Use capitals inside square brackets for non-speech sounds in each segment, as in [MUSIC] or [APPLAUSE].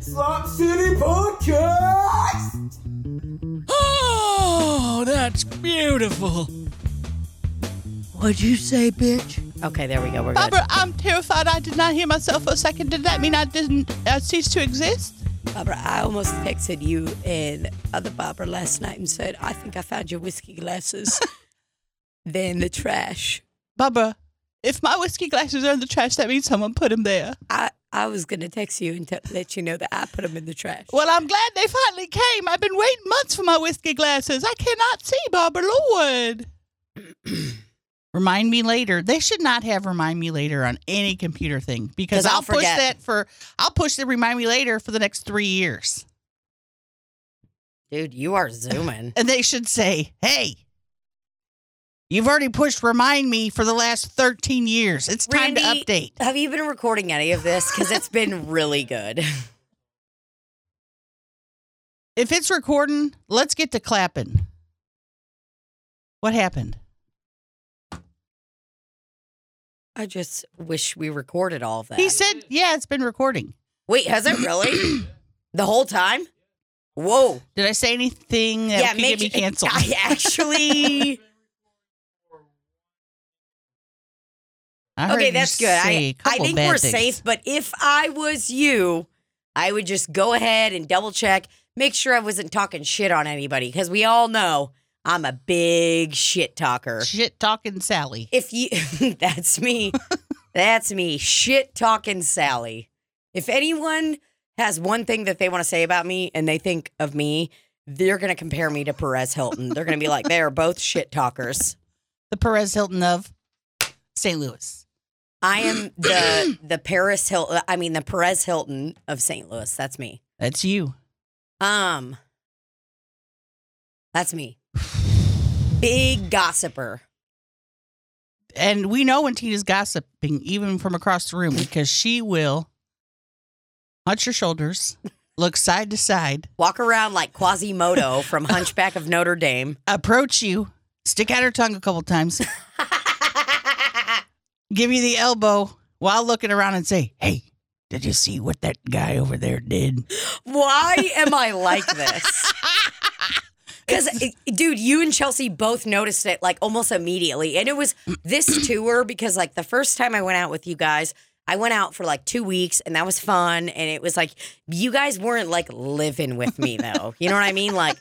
Slop City Podcast! Oh, that's beautiful. What'd you say, bitch? Okay, there we go. We're good. Barbara, I'm terrified. I did not hear myself for a second. Did that mean I didn't uh, cease to exist? Barbara, I almost texted you and other Barbara last night and said, I think I found your whiskey glasses. [LAUGHS] They're in the trash. Barbara, if my whiskey glasses are in the trash, that means someone put them there. I, I was going to text you and t- let you know that I put them in the trash. Well, I'm glad they finally came. I've been waiting months for my whiskey glasses. I cannot see, Barbara Lord. [CLEARS THROAT] remind me later. They should not have remind me later on any computer thing because I'll I'll, push forget. that for I'll push the remind me later for the next three years. Dude, you are zooming. And they should say, hey, you've already pushed remind me for the last 13 years. It's time to update. Have you been recording any of this? Because it's been really good. If it's recording, let's get to clapping. What happened? I just, Wish we recorded all of that. He said, yeah, it's been recording. Wait, has it really? [CLEARS THROAT] the whole time? Whoa. Did I say anything that yeah, could get me canceled? [LAUGHS] I actually. [LAUGHS] I okay, that's good. I, think we're things. safe, but if I was you, I would just go ahead and double check, make sure I wasn't talking shit on anybody because we all know I'm a big shit talker. Shit talking Sally. If you, [LAUGHS] that's me. that's me. Shit talking Sally. If anyone has one thing that they want to say about me and they think of me, they're going to compare me to Perez Hilton. They're going to be like, they are both shit talkers. The Perez Hilton of St. Louis. I am the the Paris Hilton. I mean the Perez Hilton of St. Louis. That's me. That's you. Um, that's me. [SIGHS] Big gossiper. And we know when Tina's gossiping, even from across the room, because she will hunch her shoulders, look side to side, Walk around like Quasimodo from [LAUGHS] Hunchback of Notre Dame. approach you, stick out her tongue a couple times, [LAUGHS] give you the elbow while looking around and say, Hey, did you see what that guy over there did? [LAUGHS] Why am I like this? [LAUGHS] Because, eh, dude, you and Chelsea both noticed it like almost immediately. And it was [CLEARS THROAT] this tour because, like, the first time I went out with you guys, I went out for like two weeks and that was fun. And it was like, you guys weren't like living with me, though. You know what I mean? Like,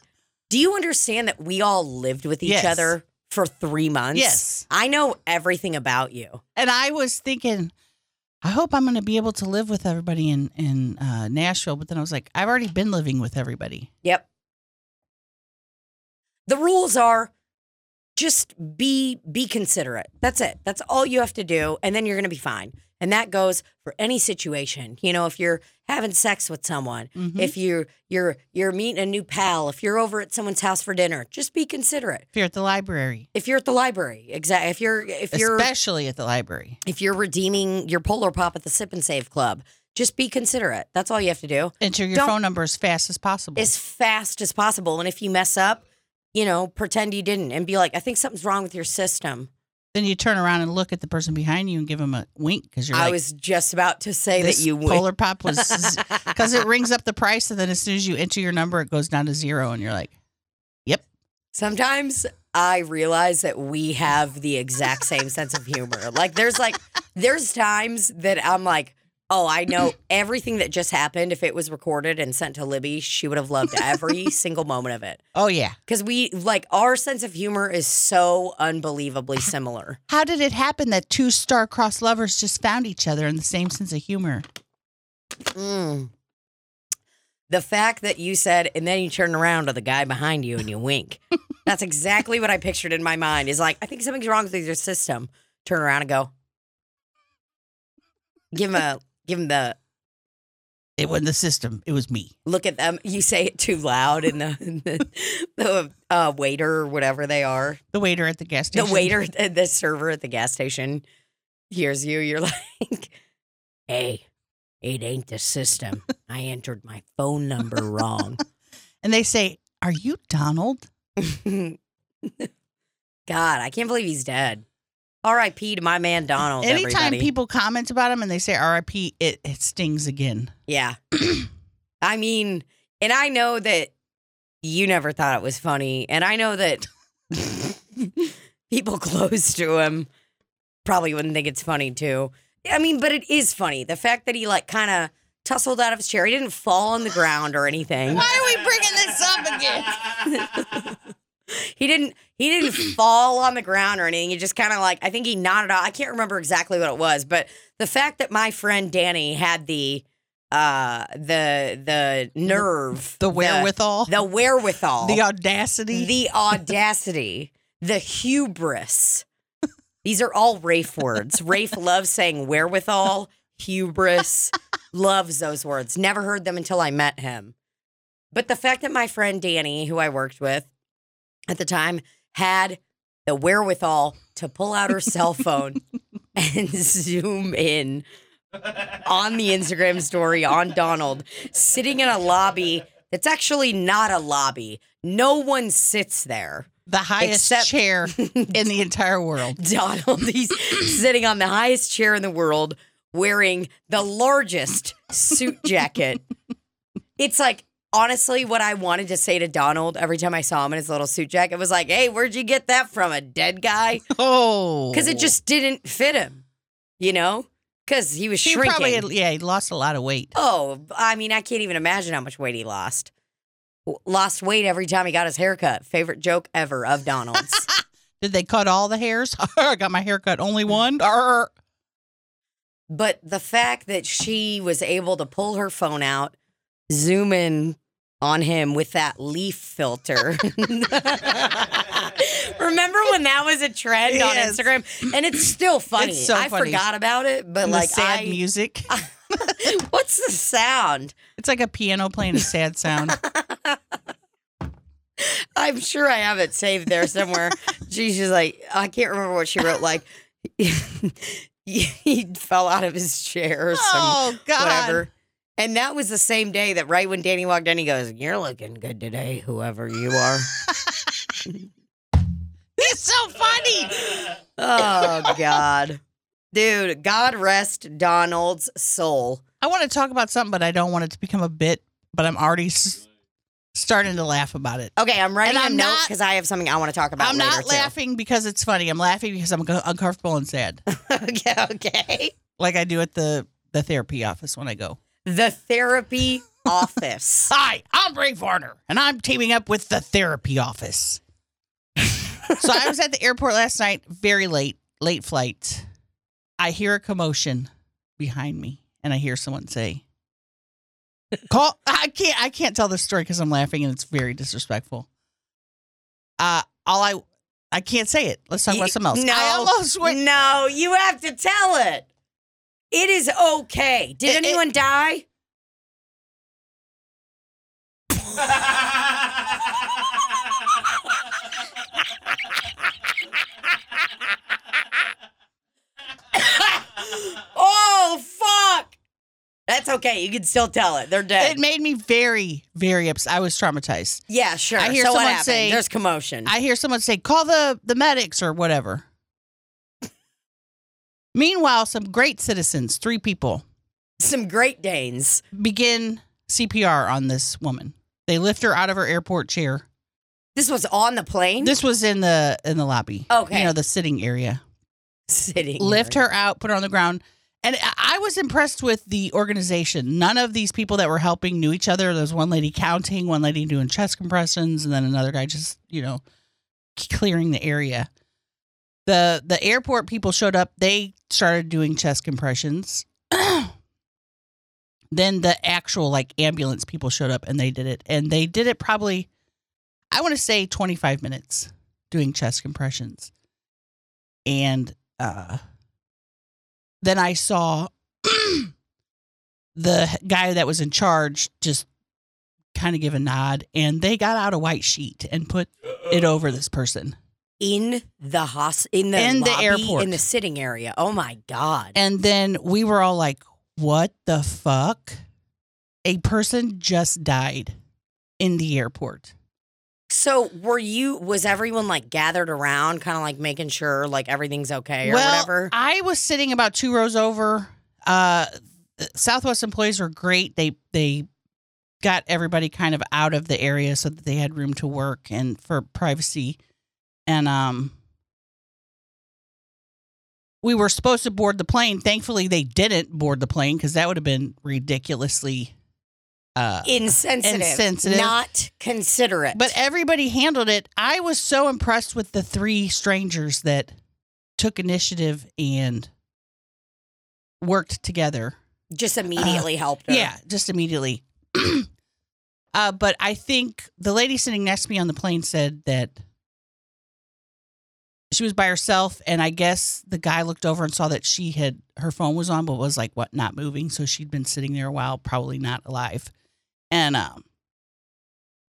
do you understand that we all lived with each Yes. other for three months? Yes. I know everything about you. And I was thinking, I hope I'm going to be able to live with everybody in in uh, Nashville. But then I was like, I've already been living with everybody. Yep. The rules are just be be considerate. That's it. That's all you have to do and then you're going to be fine. And that goes for any situation. You know, if you're having sex with someone, Mhm. if you're you're you're meeting a new pal, if you're over at someone's house for dinner, just be considerate. If you're at the library, If you're at the library, exactly. If you're if you're especially at the library, if you're redeeming your Polar Pop at the Sip and Save Club, just be considerate. That's all you have to do. enter your Don't- phone number as fast as possible. as fast as possible. And if you mess up, you know, pretend you didn't and be like, I think something's wrong with your system. Then you turn around and look at the person behind you and give them a wink because you're I like, was just about to say that you would. polar pop was [LAUGHS] because it rings up the price, and then as soon as you enter your number, it goes down to zero, and you're like, yep. Sometimes I realize that we have the exact same sense of humor. Like there's like there's times that I'm like, oh, I know everything that just happened. If it was recorded and sent to Libby, she would have loved every [LAUGHS] single moment of it. Oh yeah. Because we like our sense of humor is so unbelievably similar. How did it happen that two star-crossed lovers just found each other in the same sense of humor? Mm. The fact that you said, and then you turn around to the guy behind you and you wink. That's exactly what I pictured in my mind. Is like, I think something's wrong with your system. Turn around and go. Give him a, give him the It wasn't the system; it was me. look at them. You say it too loud, and the the, the uh, waiter or whatever they are, The waiter at the gas station. the waiter, the, the server at the gas station hears you. You're [LAUGHS] like, hey, it ain't the system. I entered my phone number wrong. [LAUGHS] and they say, "Are you Donald?" [LAUGHS] God, I can't believe he's dead. R.I.P. to my man Donald. Anytime everybody. people comment about him and they say "R.I.P.," it it stings again. yeah, [CLEARS THROAT] I mean, and I know that you never thought it was funny, and I know that [LAUGHS] people close to him probably wouldn't think it's funny too. I mean, but it is funny. The fact that he like kind of tussled out of his chair. He didn't fall on the ground or anything. Why are we bringing this up again? [LAUGHS] He didn't he didn't [CLEARS THROAT] fall on the ground or anything. He just kind of like I think he nodded off. I can't remember exactly what it was, but the fact that my friend Danny had the uh the the nerve, The wherewithal, the, wherewithal, the audacity. the audacity, the hubris. These are all Rafe words. Rafe loves saying wherewithal, hubris, loves those words. Never heard them until I met him. But the fact that my friend Danny, who I worked with at the time, had the wherewithal to pull out her cell phone [LAUGHS] and zoom in on the Instagram story on Donald sitting in a lobby that's actually not a lobby. No one sits there. the highest Except- chair in the entire world. [LAUGHS] Donald, he's sitting on the highest chair in the world wearing the largest suit jacket. It's like, honestly, what I wanted to say to Donald every time I saw him in his little suit jacket was like, hey, where'd you get that from? A dead guy? [LAUGHS] Oh, Because it just didn't fit him, you know? Because he was he shrinking. probably had, yeah he lost a lot of weight. Oh, I mean, I can't even imagine how much weight he lost. Lost weight every time he got his haircut. Favorite joke ever of Donald's. [LAUGHS] Did they cut all the hairs? [LAUGHS] I got my hair cut only mm. one. Arr. but the fact that she was able to pull her phone out, zoom in on him with that leaf filter. [LAUGHS] [LAUGHS] Remember when that was a trend Yes. on Instagram? And it's still funny. It's so I funny. forgot about it, but And like sad I, music. [LAUGHS] what's the sound? It's like a piano playing a sad sound. I'm sure I have it saved there somewhere. She's just like, I can't remember what she wrote. Like, he fell out of his chair or some oh God! whatever. And that was the same day that right when Danny walked in, he goes, You're looking good today, whoever you are. [LAUGHS] He's so funny. oh, God. Dude, God rest Donald's soul. I want to talk about something, but I don't want it to become a bit. But I'm already s- starting to laugh about it. Okay, I'm writing And a I'm note not- because I have something I want to talk about I'm later, not too. laughing because it's funny. I'm laughing because I'm co- uncomfortable and sad, [LAUGHS] okay, okay. like I do at the the therapy office when I go. The therapy office. [LAUGHS] Hi, I'm Ray Varner, and I'm teaming up with the therapy office. [LAUGHS] so I was at the airport last night, very late, late flight. I hear a commotion behind me, and I hear someone say, "Call." [LAUGHS] I can't. I can't tell this story because I'm laughing, and it's very disrespectful. Uh, all I, I can't say it. Let's talk about something else. No, I almost went. no, you have to tell it. It is okay. Did It- it- anyone die? [LAUGHS] oh fuck! That's okay. You can still tell it. They're dead. It made me very, very upset. I was traumatized. yeah, sure. I hear so someone say- There's commotion. I hear someone say, "Call the the medics" or whatever. Meanwhile, some great citizens, three people, Some Great Danes. begin CPR on this woman. They lift her out of her airport chair. This was on the plane. This was in the in the lobby. Okay. you know the sitting area. sitting. Lift there. her out, put her on the ground, and I I was impressed with the organization. None of these people that were helping knew each other. There was one lady counting, one lady doing chest compressions, and then another guy just you know clearing the area. The The airport people showed up. They started doing chest compressions. [CLEARS THROAT] then the actual like ambulance people showed up and they did it, and they did it probably, I want to say twenty five minutes doing chest compressions, and uh, then I saw [CLEARS THROAT] the guy that was in charge just kind of give a nod, and they got out a white sheet and put it over this person. In the hos in the In the lobby, airport. in the sitting area. Oh my god! And then we were all like, what the fuck? A person just died in the airport. So were you? Was everyone like gathered around, kind of like making sure like everything's okay or well, whatever? I was sitting about two rows over. Uh, Southwest employees were great. They they got everybody kind of out of the area so that they had room to work and for privacy. And um we were supposed to board the plane. Thankfully they didn't board the plane because that would have been ridiculously uh Insensitive. Insensitive. Not considerate. but everybody handled it. I was so impressed with the three strangers that took initiative and worked together. just immediately helped her. Yeah, just immediately. [CLEARS THROAT] uh, but I think the lady sitting next to me on the plane said that she was by herself, and I guess the guy looked over and saw that she had her phone was on, but was like what not moving. So she'd been sitting there a while, probably not alive. And um,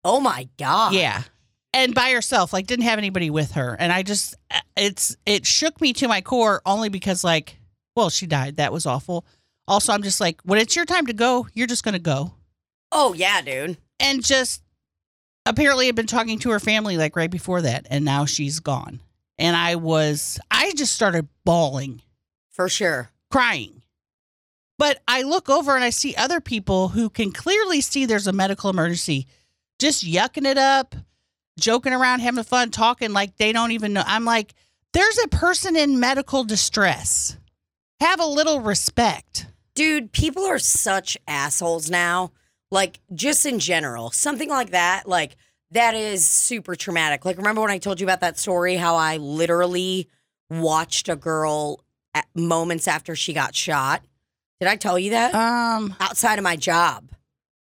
Oh my God. yeah. And by herself, like didn't have anybody with her. And I just uh, it's it shook me to my core only because like, well, she died. That was awful. Also, I'm just like, when it's your time to go, you're just gonna go. Oh yeah, dude. And just apparently had been talking to her family like right before that, and now she's gone. And I was I just started bawling, For sure. crying. But I look over and I see other people who can clearly see there's a medical emergency, just yucking it up, joking around, having fun, talking like they don't even know. I'm like, there's a person in medical distress. Have a little respect. Dude, people are such assholes now. Like, just in general, something like that, like, that is super traumatic. Like, remember when I told you about that story, how I literally watched a girl at moments after she got shot? Did I tell you that? Um, Outside of my job,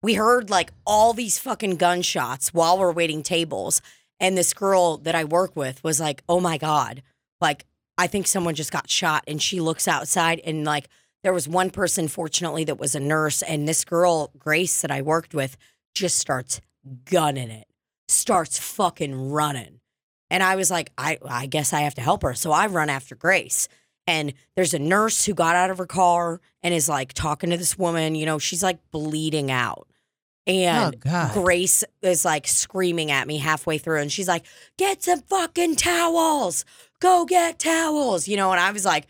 we heard like all these fucking gunshots while we're waiting tables. And this girl that I work with was like, oh my God, like, I think someone just got shot. And she looks outside and like, there was one person, fortunately, that was a nurse. And this girl, Grace, that I worked with, just starts gunning it, starts fucking running. And I was like, I, I guess I have to help her. So I run after Grace. And there's a nurse who got out of her car and is like talking to this woman. You know, she's like bleeding out. And Oh, Grace is like screaming at me halfway through. And she's like, get some fucking towels. Go get towels. You know, and I was like,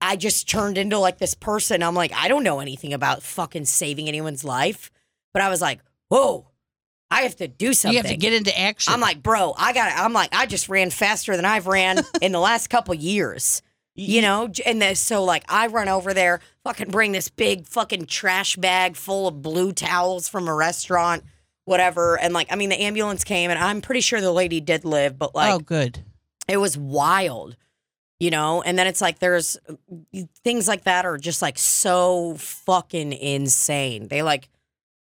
I just turned into like this person. I'm like, I don't know anything about fucking saving anyone's life. But I was like, whoa, I have to do something. you have to get into action. I'm like, bro, I got. It. I'm like, I just ran faster than I've ran [LAUGHS] in the last couple years. You know, and then, so like, I run over there, fucking bring this big fucking trash bag full of blue towels from a restaurant, whatever. And like, I mean, the ambulance came, and I'm pretty sure the lady did live, but like, oh, good. it was wild, you know. And then it's like, there's things like that are just like so fucking insane. They like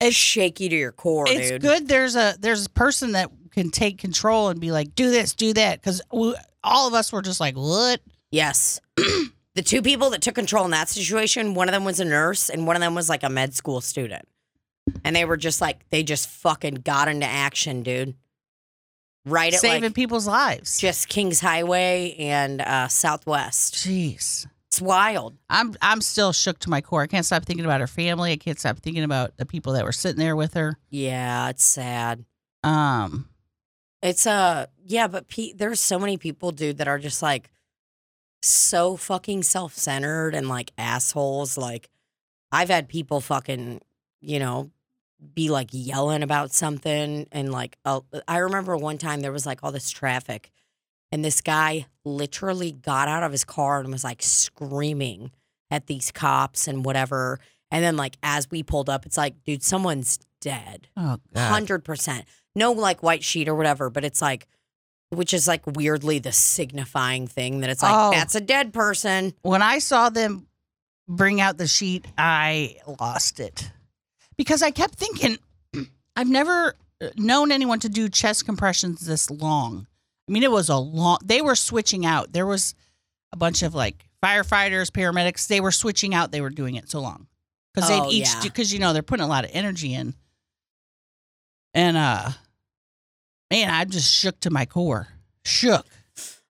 shake shaky to your core, It's dude. good. There's a there's a person that can take control and be like, do this, do that, because all of us were just like, what? Yes. [CLEARS THROAT] the two people that took control in that situation, one of them was a nurse and one of them was like a med school student. And they were just like, they just fucking got into action, dude. Right at Saving like people's lives. just Kings Highway and uh, Southwest. Jeez. It's wild. I'm I'm still shook to my core. I can't stop thinking about her family. I can't stop thinking about the people that were sitting there with her. Yeah, it's sad. Um, It's uh yeah, but there's so many people, dude, that are just like so fucking self-centered and like assholes. Like I've had people fucking, you know, be like yelling about something and like uh, I remember one time there was like all this traffic and this guy literally got out of his car and was like screaming at these cops and whatever. And then like as we pulled up, it's like, dude, someone's dead oh god. hundred percent. No like white sheet or whatever, but it's like, which is like weirdly the signifying thing that it's like Oh. that's a dead person. When I saw them bring out the sheet, I lost it because I kept thinking, [CLEARS THROAT] I've never uh, known anyone to do chest compressions this long. I mean, it was a long. They were switching out. There was a bunch of like firefighters, paramedics. They were switching out. They were doing it so long because Oh, they'd each yeah. because you know they're putting a lot of energy in. And uh, man, I just shook to my core. Shook.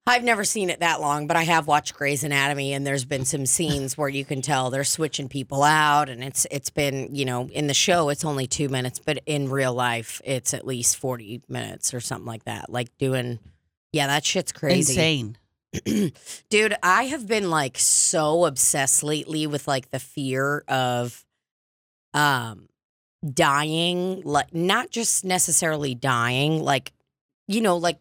I've never seen it that long, but I have watched Grey's Anatomy, and there's been some scenes where you can tell they're switching people out, and it's it's been you know in the show it's only two minutes, but in real life it's at least forty minutes or something like that. Like doing, yeah, that shit's crazy. Insane. [CLEARS THROAT] Dude, I have been like so obsessed lately with like the fear of um dying, like not just necessarily dying, like you know, like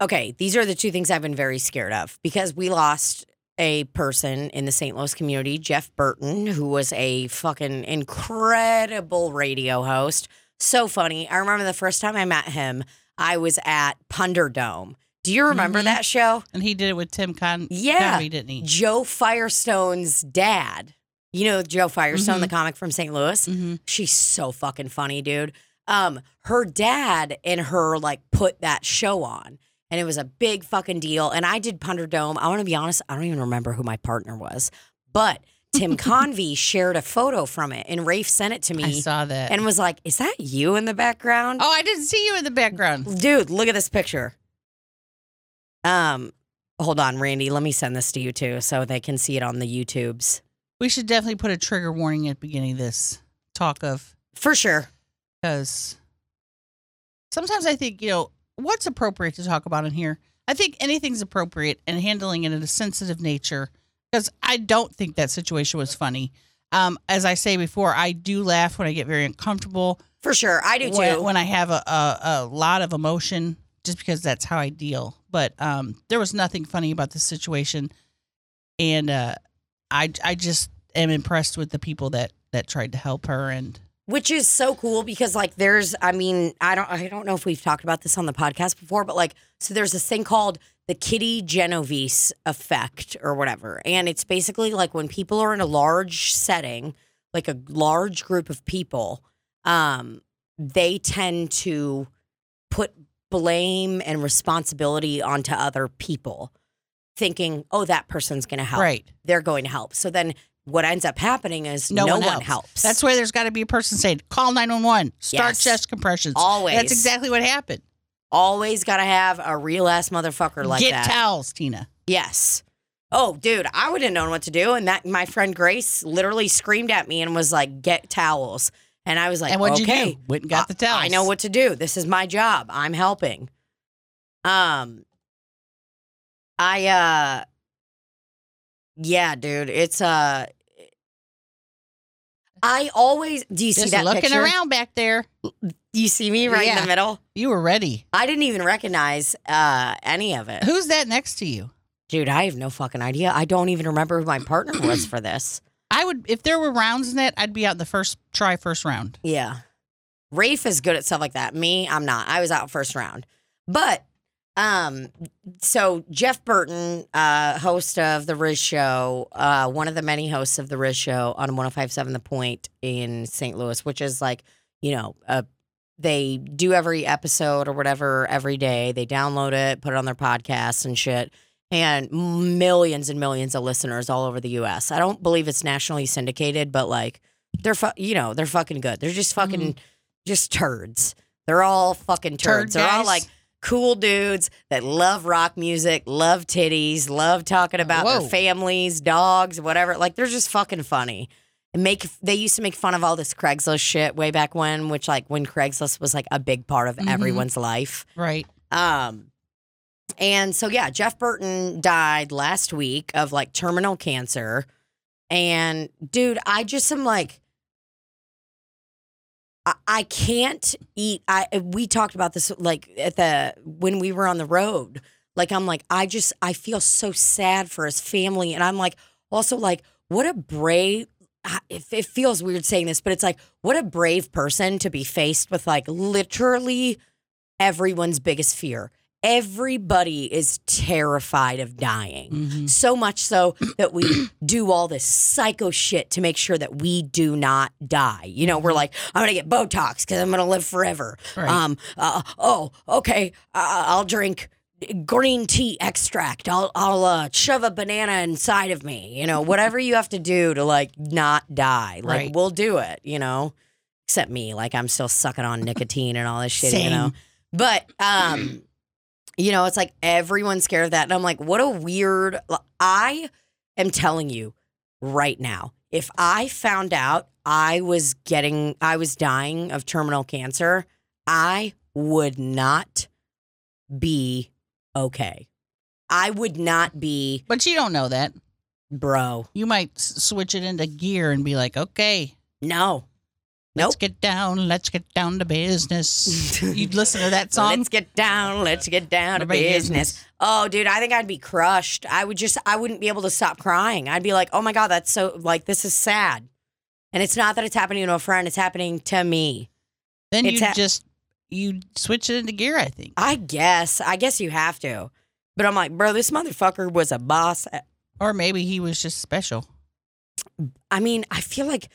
okay, these are the two things I've been very scared of because we lost a person in the St. Louis community, Jeff Burton, who was a fucking incredible radio host. So funny. I remember the first time I met him, I was at Punderdome. Do you remember Mhm. that show? And he did it with Tim Con. Yeah. Didn't he? Jo Firestone's dad. You know Jo Firestone, Mhm. the comic from St. Louis? Mm-hmm. She's so fucking funny, dude. Um, her dad and her like put that show on, and it was a big fucking deal. And I did Punderdome. I want to be honest, I don't even remember who my partner was, but Tim [LAUGHS] Convey shared a photo from it, and Rafe sent it to me. I saw that. and was like, "Is that you in the background?" oh, I didn't see you in the background. Dude, look at this picture. Um, hold on, Randy. Let me send this to you too, so they can see it on the YouTubes We should definitely put a trigger warning at the beginning of this talk of for sure. because sometimes I think, you know, what's appropriate to talk about in here? I think anything's appropriate and handling it in a sensitive nature because I don't think that situation was funny. Um, as I say before, I do laugh when I get very uncomfortable, For sure, I do too. when, when I have a, a, a lot of emotion, just because that's how I deal. But um, there was nothing funny about this situation, and uh, I I just am impressed with the people that that tried to help her and which is so cool because like there's i mean i don't i don't know if we've talked about this on the podcast before but like so there's this thing called the kitty genovese effect or whatever and it's basically like when people are in a large setting like a large group of people um they tend to put blame and responsibility onto other people thinking oh that person's going to help right. they're going to help so then what ends up happening is No, no, one, one, helps. helps. That's why there's got to be a person saying, "Call 911, start Yes. chest compressions." Always. That's exactly what happened. Always got to have a real ass motherfucker like Get that. towels, Tina. yes. Oh, dude, I wouldn't have known what to do, and that my friend Grace literally screamed at me and was like, "Get towels," and I was like, and what'd "Okay, you do? Went and got the I- towels. I know what to do. This is my job. I'm helping." Um, I uh, yeah, dude, it's uh. I always do you see Just that looking picture? around back there. You see me right in Yeah. the middle? You were ready. I didn't even recognize uh, any of it. Who's that next to you? Dude, I have no fucking idea. I don't even remember who my partner was [CLEARS THROAT] for this. I would, if there were rounds in it, I'd be out the first try, first round. Yeah. Rafe is good at stuff like that. Me, I'm not. I was out first round. But um so Jeff Burton, uh host of the Riz show, uh one of the many hosts of the Riz show on 1057 The Point in St. Louis, which is like, you know, uh they do every episode or whatever every day. They download it, put it on their podcast and shit. And millions and millions of listeners all over the US. I don't believe it's nationally syndicated, but like they're fu- you know, they're fucking good. They're just fucking mm-hmm. just turds. They're all fucking turds. Turd They're all like cool dudes that love rock music, love titties, love talking about Whoa. their families, dogs, whatever. Like they're just fucking funny. Make they used to make fun of all this Craigslist shit way back when, which like when Craigslist was like a big part of Mhm. everyone's life. Right. Um, and so yeah, Jeff Burton died last week of like terminal cancer. And dude, I just am like, I, I can't eat. I we talked about this like at the when we were on the road. Like I'm like I just I feel so sad for his family, and I'm like also like what a brave. It, it feels weird saying this, but it's like what a brave person to be faced with like literally everyone's biggest fear. Everybody is terrified of dying. Mhm. So much so that we [CLEARS THROAT] do all this psycho shit to make sure that we do not die. You know, we're like, I'm gonna get Botox because I'm gonna live forever. Right. Um. Uh, oh, okay. Uh, I'll drink green tea extract. I'll I'll uh, shove a banana inside of me. You know, whatever you have to do to like not die. Like Right. we'll do it. You know, except me. Like I'm still sucking on nicotine and all this shit. You know, but um. You know, it's like everyone's scared of that. And I'm like, what a weird. I am telling you right now, if I found out I was getting, I was dying of terminal cancer, I would not be okay. I would not be, But you don't know that. bro. You might s- switch it into gear and be like, okay, No, Let's Nope. get down. Let's get down to business. [LAUGHS] You'd listen to that song. Let's get down. Let's get down to business. business. Oh, dude, I think I'd be crushed. I would just, I wouldn't be able to stop crying. I'd be like, oh my God, that's so, like, this is sad. And it's not that it's happening to a friend, it's happening to me. then it's you a- just you switch it into gear. I think. I guess. I guess you have to. But I'm like, bro, this motherfucker was a boss. Or maybe he was just special. I mean, I feel like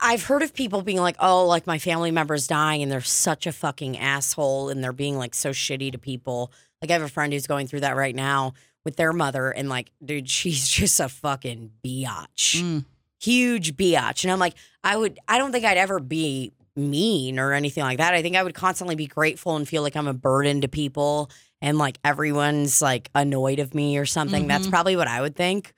I've heard of people being like, oh, like my family member's dying and they're such a fucking asshole and they're being like so shitty to people. Like I have a friend who's going through that right now with their mother and like, dude, [LAUGHS] she's just a fucking biatch. Mm. Huge biatch. And I'm like, I would I don't think I'd ever be mean or anything like that. I think I would constantly be grateful and feel like I'm a burden to people and like everyone's like annoyed of me or something. That's Mhm. probably what I would think.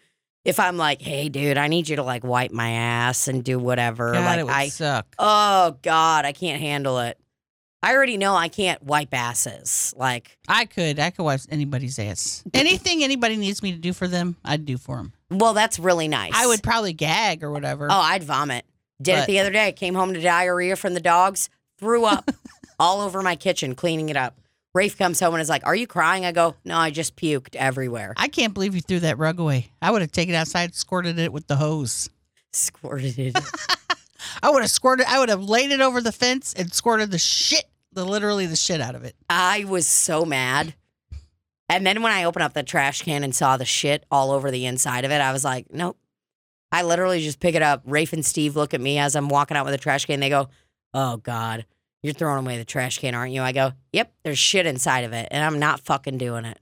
If I'm like, hey, dude, I need you to like wipe my ass and do whatever. God, like it would I, suck. oh God, I can't handle it. I already know I can't wipe asses. Like, I could. I could wipe anybody's ass. [LAUGHS] Anything anybody needs me to do for them, I'd do for them. well, that's really nice. I would probably gag or whatever. Oh, I'd vomit. Did it the other day. Came home to diarrhea from the dogs. Threw up [LAUGHS] all over my kitchen cleaning it up. Rafe comes home and is like, "Are you crying?" I go, "No, I just puked everywhere." I can't believe you threw that rug away. I would have taken it outside, squirted it with the hose. Squirted it. [LAUGHS] I would have squirted. I would have laid it over the fence and squirted the shit, the literally the shit out of it. I was so mad. And then when I opened up the trash can and saw the shit all over the inside of it, I was like, nope. I literally just pick it up. Rafe and Steve look at me as I'm walking out with a trash can. They go, oh God, you're throwing away the trash can, aren't you? I go, yep, there's shit inside of it. And I'm not fucking doing it.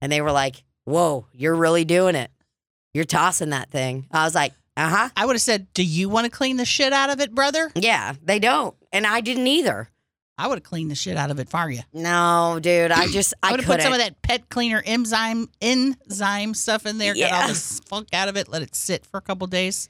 And they were like, whoa, you're really doing it. You're tossing that thing. I was like, uh huh. I would have said, "Do you want to clean the shit out of it, brother?" Yeah, they don't. And I didn't either. I would have cleaned the shit out of it for you. No, dude, I just, I I would have put some of that pet cleaner enzyme enzyme stuff in there, get all Yeah. the funk out of it, let it sit for a couple days.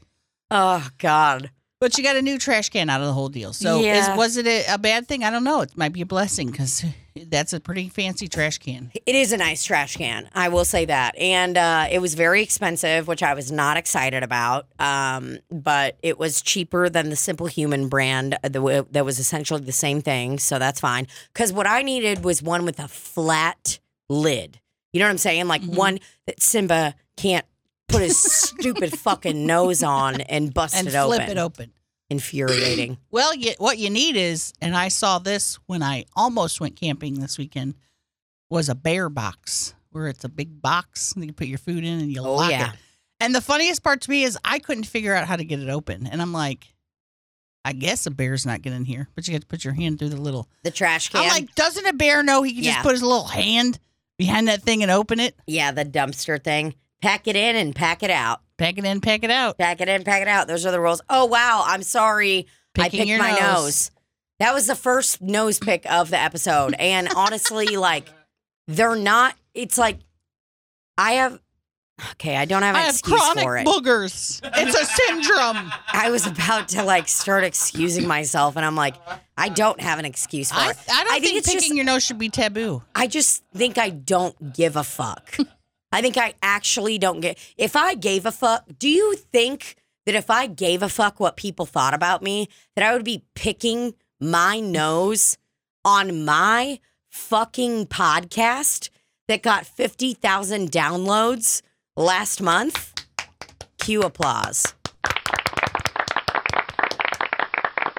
oh, God. But you got a new trash can out of the whole deal. So Yeah. is, was it a, a bad thing? I don't know. It might be a blessing because [LAUGHS] that's a pretty fancy trash can. It is a nice trash can. I will say that. And uh, it was very expensive, which I was not excited about. Um, but it was cheaper than the Simple Human brand uh, that was essentially the same thing. So that's fine. Because what I needed was one with a flat lid. You know what I'm saying? Like Mhm. one that Simba can't put his stupid fucking nose on and bust And it flip open. it open. Infuriating. [CLEARS THROAT] Well, you, what you need is, and I saw this when I almost went camping this weekend, was a bear box where it's a big box and you put your food in and you Oh, lock yeah. it. And the funniest part to me is I couldn't figure out how to get it open. And I'm like, I guess a bear's not getting here, but you have to put your hand through the little. The trash can. I'm like, doesn't a bear know he can Yeah. just put his little hand behind that thing and open it? yeah, the dumpster thing. Pack it in and pack it out. Pack it in, pack it out. Pack it in, pack it out. Those are the rules. Oh wow, I'm sorry. I picked my nose. nose. That was the first nose pick of the episode. And honestly, [LAUGHS] like they're not it's like I have okay, I don't have an I have excuse chronic for it. boogers. It's a syndrome. I was about to like start excusing myself and I'm like, I don't have an excuse for I, it. I don't I think think, picking just- your nose should be taboo. I just think I don't give a fuck. [LAUGHS] I think I actually don't get. If I gave a fuck, do you think that if I gave a fuck what people thought about me, that I would be picking my nose on my fucking podcast that got 50,000 downloads last month? Cue applause.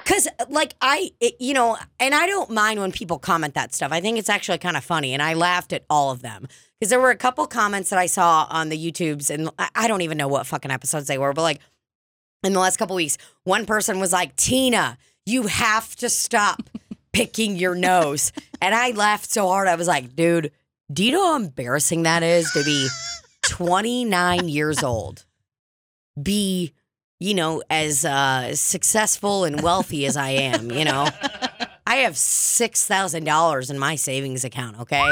Cause like I, it, you know, and I don't mind when people comment that stuff. I think it's actually kind of funny, and I laughed at all of them because there were a couple comments that I saw on the YouTubes, and I- I don't even know what fucking episodes they were, but like in the last couple weeks, one person was like, "Tina, you have to stop picking your nose," and I laughed so hard. I was like, "Dude, do you know how embarrassing that is to be 29 years old, be." You know, as uh, successful and wealthy as I am, you know, I have six thousand dollars in my savings account. Okay,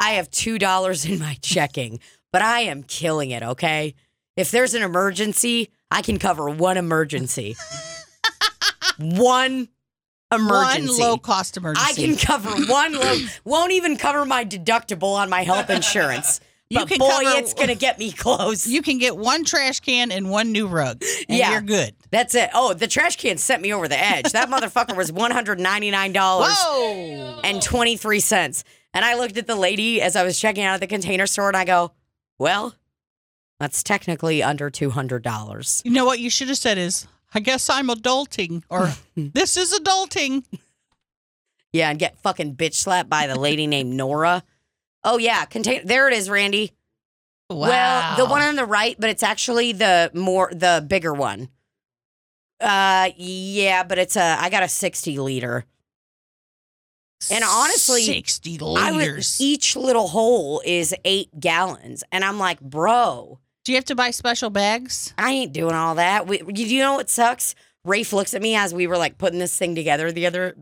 I have two dollars in my checking, but I am killing it. Okay, if there's an emergency, I can cover one emergency. one emergency. One low cost emergency. I can cover one low. Won't even cover my deductible on my health insurance. You but can boy, cover- it's gonna get me [LAUGHS] close. You can get one trash can and one new rug, and Yeah. you're good. That's it. Oh, the trash can sent me over the edge. That [LAUGHS] motherfucker was one hundred ninety nine dollars twenty three. And I looked at the lady as I was checking out at the container store, and I go, "Well, that's technically under two hundred dollars." You know what you should have said is, I guess I'm adulting, or [LAUGHS] this is adulting. Yeah, and get fucking bitch slapped by the lady named Nora. Oh yeah, contain. There it is, Randy. Wow. Well, the one on the right, but it's actually the more the bigger one. Uh, yeah, but it's a. I got a sixty liter. and honestly, sixty I would, liters. each little hole is eight gallons, and I'm like, bro, Do you have to buy special bags? I ain't doing all that. We, you, you know what sucks? Rafe looks at me as we were like putting this thing together the other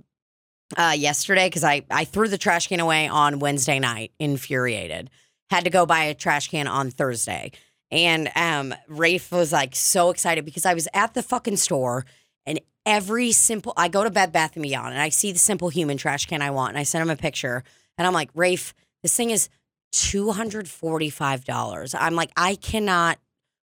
uh, yesterday because I I threw the trash can away on Wednesday night, infuriated. Had to go buy a trash can on Thursday, and um, Rafe was like so excited because I was at the fucking store and every simple I go to Bed Bath and Beyond and I see the simple human trash can I want and I sent him a picture and I'm like Rafe, this thing is two hundred forty five dollars. I'm like I cannot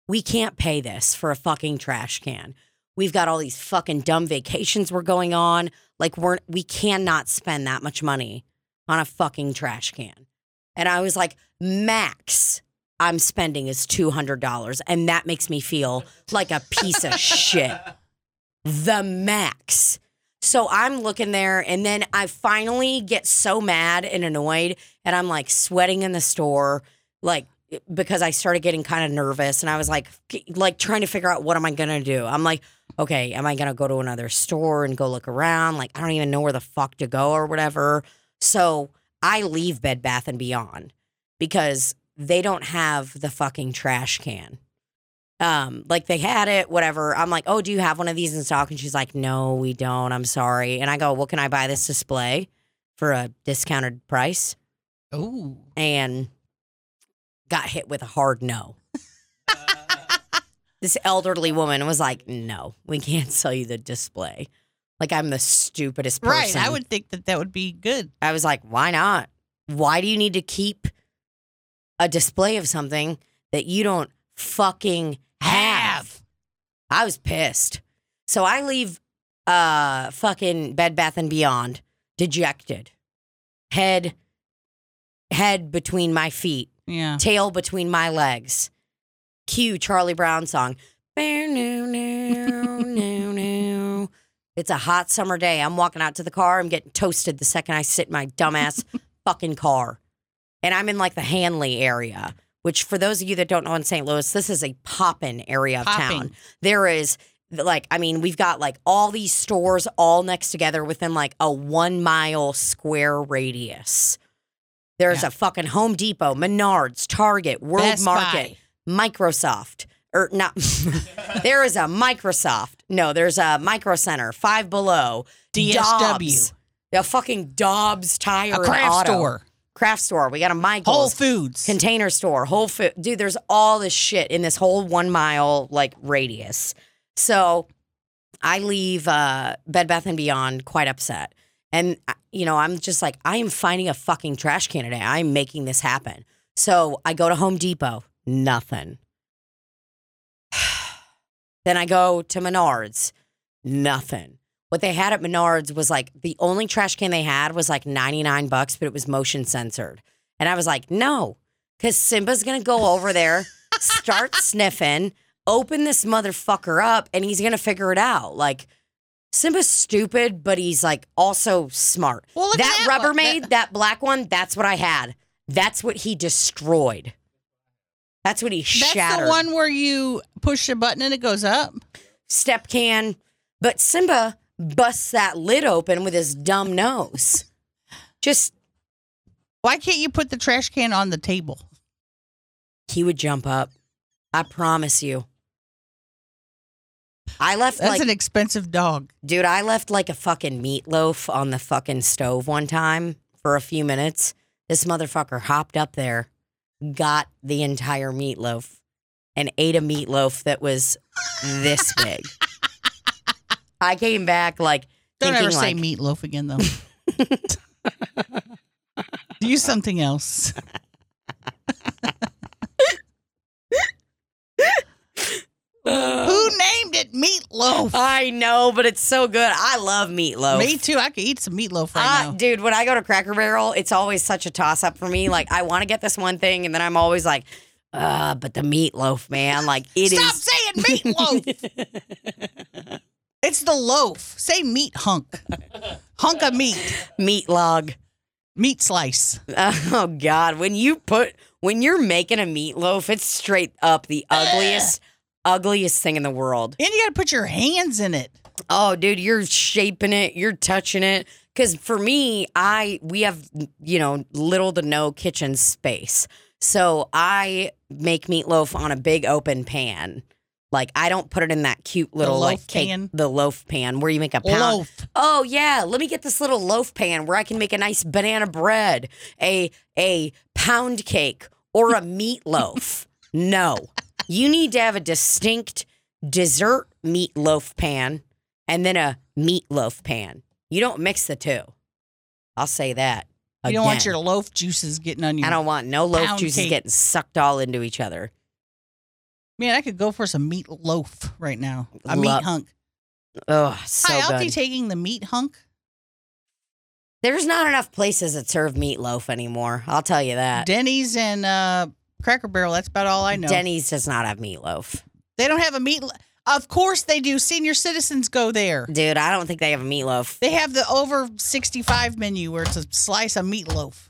we can't pay this for a fucking trash can. We've got all these fucking dumb vacations we're going on. Like we're we cannot spend that much money on a fucking trash can. And I was like, max I'm spending is two hundred dollars, and that makes me feel like a piece of shit. The max. So I'm looking there, and then I finally get so mad and annoyed, and I'm like sweating in the store, like because I started getting kind of nervous, and I was like, like trying to figure out what am I gonna do. I'm like, okay, am I gonna go to another store and go look around? Like I don't even know where the fuck to go or whatever. So I leave Bed Bath and Beyond because they don't have the fucking trash can. Um, like they had it, whatever. I'm like, oh, do you have one of these in stock? And she's like, no, we don't. I'm sorry. And I go, well, can I buy this display for a discounted price? Oh, And got hit with a hard no. This elderly woman was like, no, we can't [LAUGHS] sell you the display. Like I'm the stupidest person. right. I would think that that would be good. I was like, why not? Why do you need to keep a display of something that you don't fucking have? I was pissed. So I leave uh fucking Bed Bath and Beyond dejected. Head head between my feet, Yeah. tail between my legs. Cue Charlie Brown song. It's a hot summer day. I'm walking out to the car. I'm getting toasted the second I sit in my dumbass [LAUGHS] fucking car. And I'm in like the Hanley area, which for those of you that don't know in St. Louis, this is a poppin' area of Poppin'. town. There is like, I mean, we've got like all these stores all next together within like a one mile square radius. There's Yeah. a fucking Home Depot, Menards, Target, World Best Market, Microsoft, or not. [LAUGHS] there is a Microsoft. No, there's a Micro Center, Five Below, DSW. A fucking Dobbs Tire A craft Auto. store. craft store. We got a Michaels, Whole Foods. Container Store, Whole Food. Dude, there's all this shit in this whole one mile like radius. So I leave uh, Bed Bath and Beyond quite upset. And, uh, you know, I'm just like, I am finding a fucking trash can today. I'm making this happen. So I go to Home Depot, nothing. [SIGHS] then I go to Menards, nothing. What they had at Menards was like the only trash can they had was like 99 bucks, but it was motion censored. And I was like, no, because Simba's going to go over there, start [LAUGHS] sniffing, open this motherfucker up, and he's going to figure it out. Like, Simba's stupid, but he's like also smart. Well, look at that, that. Rubbermaid, that black one, that's what I had. That's what he destroyed. That's what he That's shattered. the one where you push a button and it goes up. Step can. But Simba busts that lid open with his dumb nose. Just, Why can't you put the trash can on the table? he would jump up. I promise you. I left That's like, an expensive dog. dude, I left like a fucking meatloaf on the fucking stove one time for a few minutes. This motherfucker hopped up there, got the entire meatloaf, and ate a meatloaf that was this big. I came back like Don't ever say like, meatloaf again, though. [LAUGHS] Use something else. [LAUGHS] meatloaf. I know, but it's so good. I love meatloaf. Me too. I could eat some meatloaf right Ah, now. dude, when I go to Cracker Barrel, it's always such a toss up for me. Like, I want to get this one thing, and then I'm always like, uh, but the meatloaf, man, like it is. Stop saying meatloaf. [LAUGHS] it's the loaf. Say meat hunk. hunk of meat. meat log. Meat slice. [LAUGHS] Oh God, when you put when you're making a meatloaf, it's straight up the ugliest, ugliest thing in the world. And you got to put your hands in it. Oh, dude, you're shaping it, you're touching it. Because for me, I we have you know little to no kitchen space, so I make meatloaf on a big open pan. Like I don't put it in that cute little like cake, pan? the loaf pan where you make a pound. Loaf. Oh yeah, let me get this little loaf pan where I can make a nice banana bread, a a pound cake, or a meatloaf. [LAUGHS] no, you need to have a distinct dessert meatloaf pan and then a meatloaf pan. You don't mix the two. I'll say that. You don't want your loaf juices getting on your. I don't want no loaf juices cake. getting sucked all into each other. Man, I could go for some meat loaf right now. A Lo- meat hunk. Oh, so Hi, I'll be taking the meat hunk. There's not enough places that serve meatloaf anymore. I'll tell you that. Denny's and uh, Cracker Barrel. That's about all I know. Denny's does not have meatloaf. They don't have a meat. Of course they do. Senior citizens go there. Dude, I don't think they have a meatloaf. They have the over 65 menu where it's a slice of meatloaf.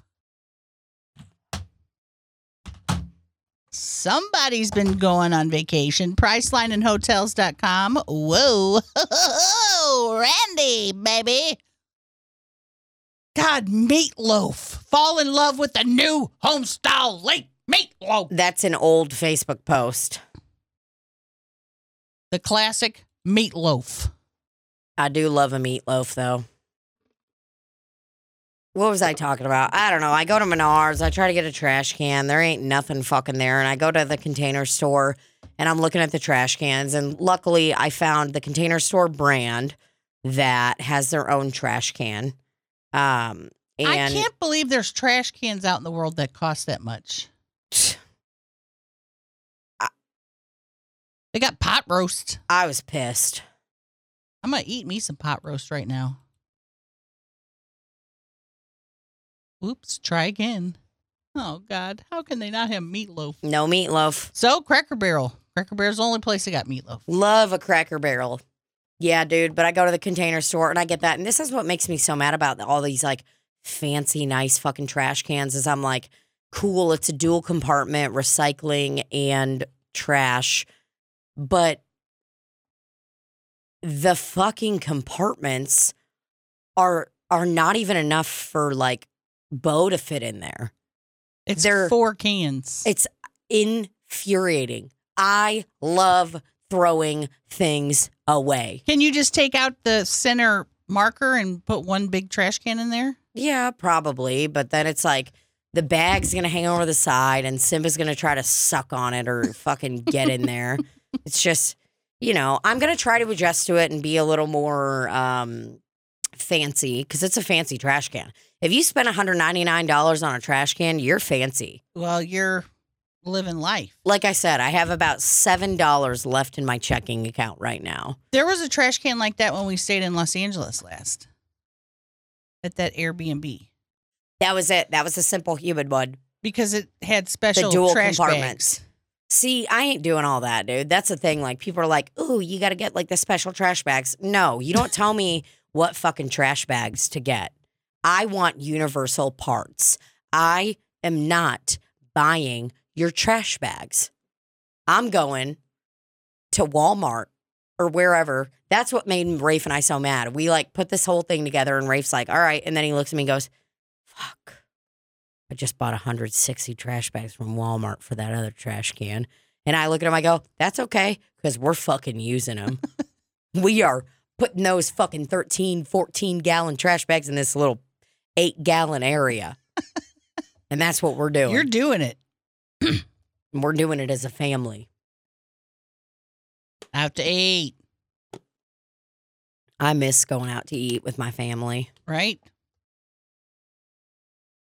Somebody's been going on vacation. Priceline and hotels.com. Whoa. [LAUGHS] Randy, baby. God, meatloaf. Fall in love with the new homestyle late meatloaf. That's an old Facebook post. The classic meatloaf. I do love a meatloaf though. What was I talking about? I don't know. I go to Menards, I try to get a trash can. There ain't nothing fucking there. And I go to the container store and I'm looking at the trash cans. And luckily, I found the container store brand that has their own trash can. Um, and I can't believe there's trash cans out in the world that cost that much. They got pot roast. I was pissed. I'm gonna eat me some pot roast right now. Oops, try again. Oh God, how can they not have meatloaf? No meatloaf. So Cracker Barrel. Cracker Barrel's the only place they got meatloaf. Love a cracker barrel. Yeah, dude. But I go to the container store and I get that. And this is what makes me so mad about all these like fancy, nice fucking trash cans is I'm like, cool, it's a dual compartment, recycling and trash. But the fucking compartments are are not even enough for like Bo to fit in there. It's They're- four cans. It's infuriating. I love throwing things away. Can you just take out the center marker and put one big trash can in there? Yeah, probably. But then it's like the bag's to hang over the side and Simba's to try to suck on it or fucking get in there. [LAUGHS] It's just, you know, I'm going to try to adjust to it and be a little more um, fancy because it's a fancy trash can. If you spend $199 on a trash can, you're fancy. Well, you're living life. Like I said, I have about $7 left in my checking account right now. There was a trash can like that when we stayed in Los Angeles last at that Airbnb That was it. That was a simplehuman one. because it had special dual trash compartments. bags. See, I ain't doing all that, dude. That's the thing. Like, people are like, ooh, you got to get like the special trash bags. No, you don't tell me what fucking trash bags to get. I want universal parts. I am not buying your trash bags. I'm going to Walmart or wherever. That's what made Rafe and I so mad. We like put this whole thing together, and Rafe's like, all right. And then he looks at me and goes, fuck. I just bought 160 trash bags from Walmart for that other trash can. And I look at him, I go, that's okay, because we're fucking using them. [LAUGHS] we are putting those fucking 13, 14 gallon trash bags in this little eight gallon area. [LAUGHS] and that's what we're doing. You're doing it. And [CLEARS THROAT] we're doing it as a family. Out to eat, I miss going out to eat with my family. right?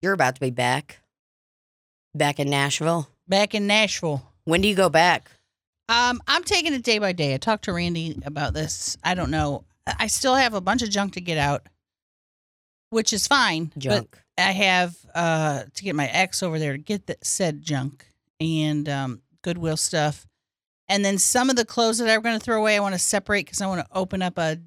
You're about to be back. Back in Nashville. Back in Nashville. When do you go back? Um, I'm taking it day by day. I talked to Randy about this. I don't know. I still have a bunch of junk to get out, which is fine. but Junk. I have uh to get my ex over there to get that said junk and um Goodwill stuff. And then some of the clothes that I'm going to throw away, I want to separate because I want to open up a,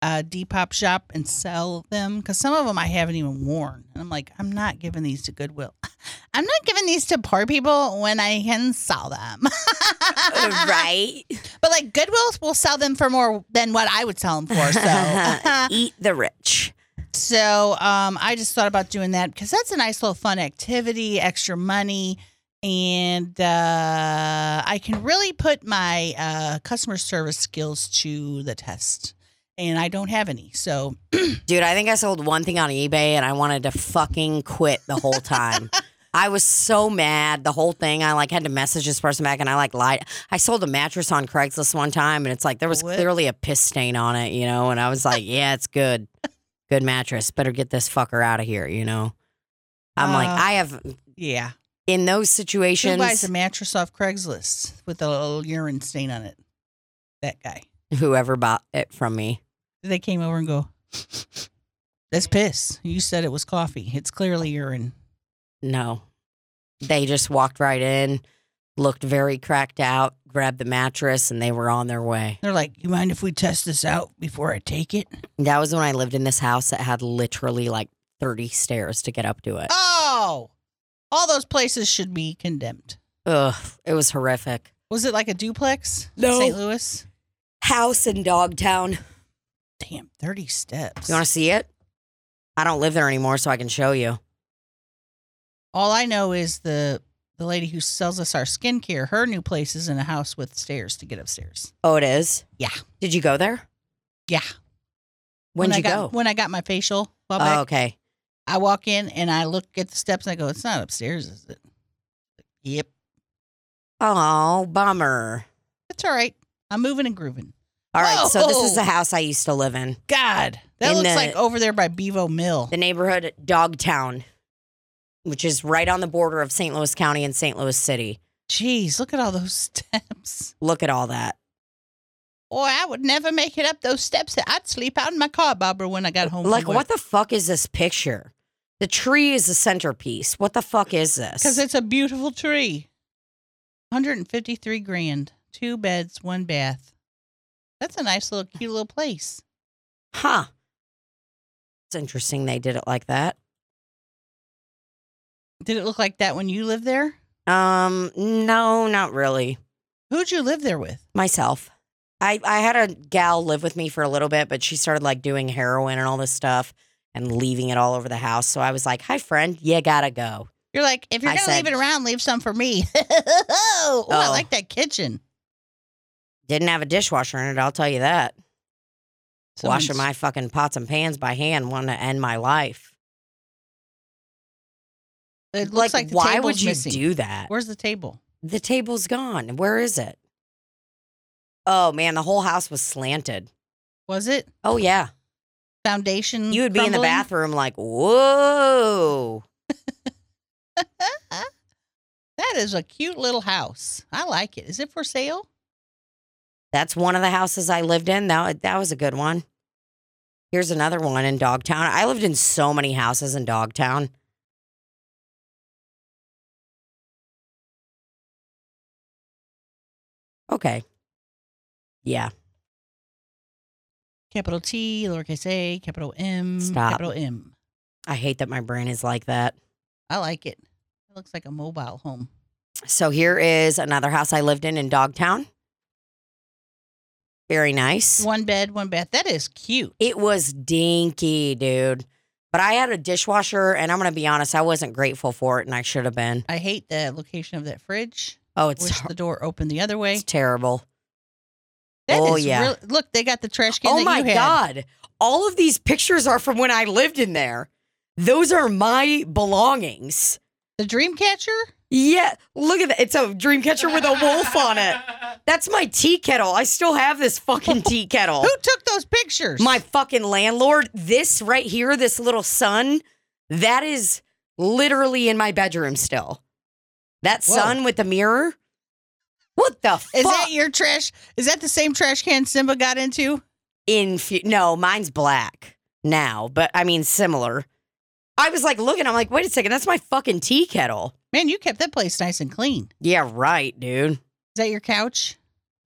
a Depop shop and sell them because some of them I haven't even worn. And I'm like, I'm not giving these to Goodwill. [LAUGHS] I'm not giving these to poor people when I can sell them. [LAUGHS] right? [LAUGHS] But like Goodwill will sell them for more than what I would sell them for. So Eat the rich. So um, I just thought about doing that because that's a nice little fun activity, extra money, and uh, I can really put my uh, customer service skills to the test. And I don't have any, so Dude, I think I sold one thing on eBay and I wanted to fucking quit the whole time. [LAUGHS] I was so mad the whole thing. I like had to message this person back and I like lied. I sold a mattress on Craigslist one time and it's like there was What? clearly a piss stain on it, you know, and I was like, yeah, it's good. Good mattress. Better get this fucker out of here, you know. I'm like, Uh, I have yeah. in those Who situations buys a mattress off Craigslist with a little urine stain on it? That guy. whoever bought it from me. They came over and go, "That's piss." You said it was coffee. It's clearly urine. No. They just walked right in, looked very cracked out, grabbed the mattress, and they were on their way. They're like, "You mind if we test this out before I take it?" That was when I lived in this house that had literally like 30 stairs to get up to it. Oh, all those places should be condemned. Ugh, it was horrific. Was it like a duplex? No. St. Louis. House in Dogtown. Damn, thirty steps. You want to see it? I don't live there anymore, so I can show you. all I know is the the lady who sells us our skincare. Her new place is in a house with stairs to get upstairs. Oh, it is? Yeah. Did you go there? Yeah. When'd When I you got, go? When I got my facial. a while Oh, okay. I walk in and I look at the steps and I go, "It's not upstairs, is it?" Yep. Oh, bummer. It's all right. I'm moving and grooving. All right, so this is the house I used to live in. God, that In looks the- like over there by Bevo Mill. The neighborhood Dogtown, which is right on the border of St. Louis County and St. Louis City. Jeez, look at all those [LAUGHS] steps. Look at all that. Boy, I would never make it up those steps. I'd sleep out in my car, Barbara, when I got home. Like, what the fuck is this picture? The tree is the centerpiece. What the fuck is this? Because it's a beautiful tree. 153 grand. Two beds, one bath. That's a nice little, cute little place. huh. It's interesting they did it like that. Did it look like that when you lived there? Um, no, not really. Who'd you live there with? Myself. I, I had a gal live with me for a little bit, but she started like doing heroin and all this stuff and leaving it all over the house. So I was like, hi, friend, you gotta go. You're like, if you're I going to leave it around, leave some for me. [LAUGHS] oh, I Oh. like that kitchen. Didn't have a dishwasher in it, I'll tell you that. Washing my fucking pots and pans by hand wanted to end my life. It looks like, the why would you missing. do that? Where's the table? The table's gone. Where is it? Oh man, the whole house was slanted. Was it Oh yeah. foundation? You would be in the bathroom like, whoa. [LAUGHS] [LAUGHS] That is a cute little house. I like it. Is it for sale? That's one of the houses I lived in. That, that was a good one. Here's another one in Dogtown. I lived in so many houses in Dogtown. Okay. Yeah. Capital T, lowercase a, capital M, Stop. capital M. I hate that my brain is like that. I like it. It looks like a mobile home. So here is another house I lived in in Dogtown. Very nice. One bed, one bath. That is cute. It was dinky, dude. But I had a dishwasher, and I'm going to be honest, I wasn't grateful for it, and I should have been. I hate the location of that fridge. Oh, it's, Wish the door opened the other way. it's terrible. That oh, is yeah. real- look, they got the trash can Oh that my you had. God. All of these pictures are from when I lived in there. Those are my belongings. The dream catcher? Yeah, look at that. It's a dream catcher with a wolf on it. [LAUGHS] That's my tea kettle. I still have this fucking tea kettle. Who took those pictures? My fucking landlord. This right here, this little sun, that is literally in my bedroom still. That Whoa. sun with the mirror, What the fuck? Is that your trash? Is that the same trash can Simba got into? Infu- no, mine's black now, but I mean similar. I was like looking, I'm like, wait a second, that's my fucking tea kettle. Man, you kept that place nice and clean. Yeah, right, dude. Is that your couch?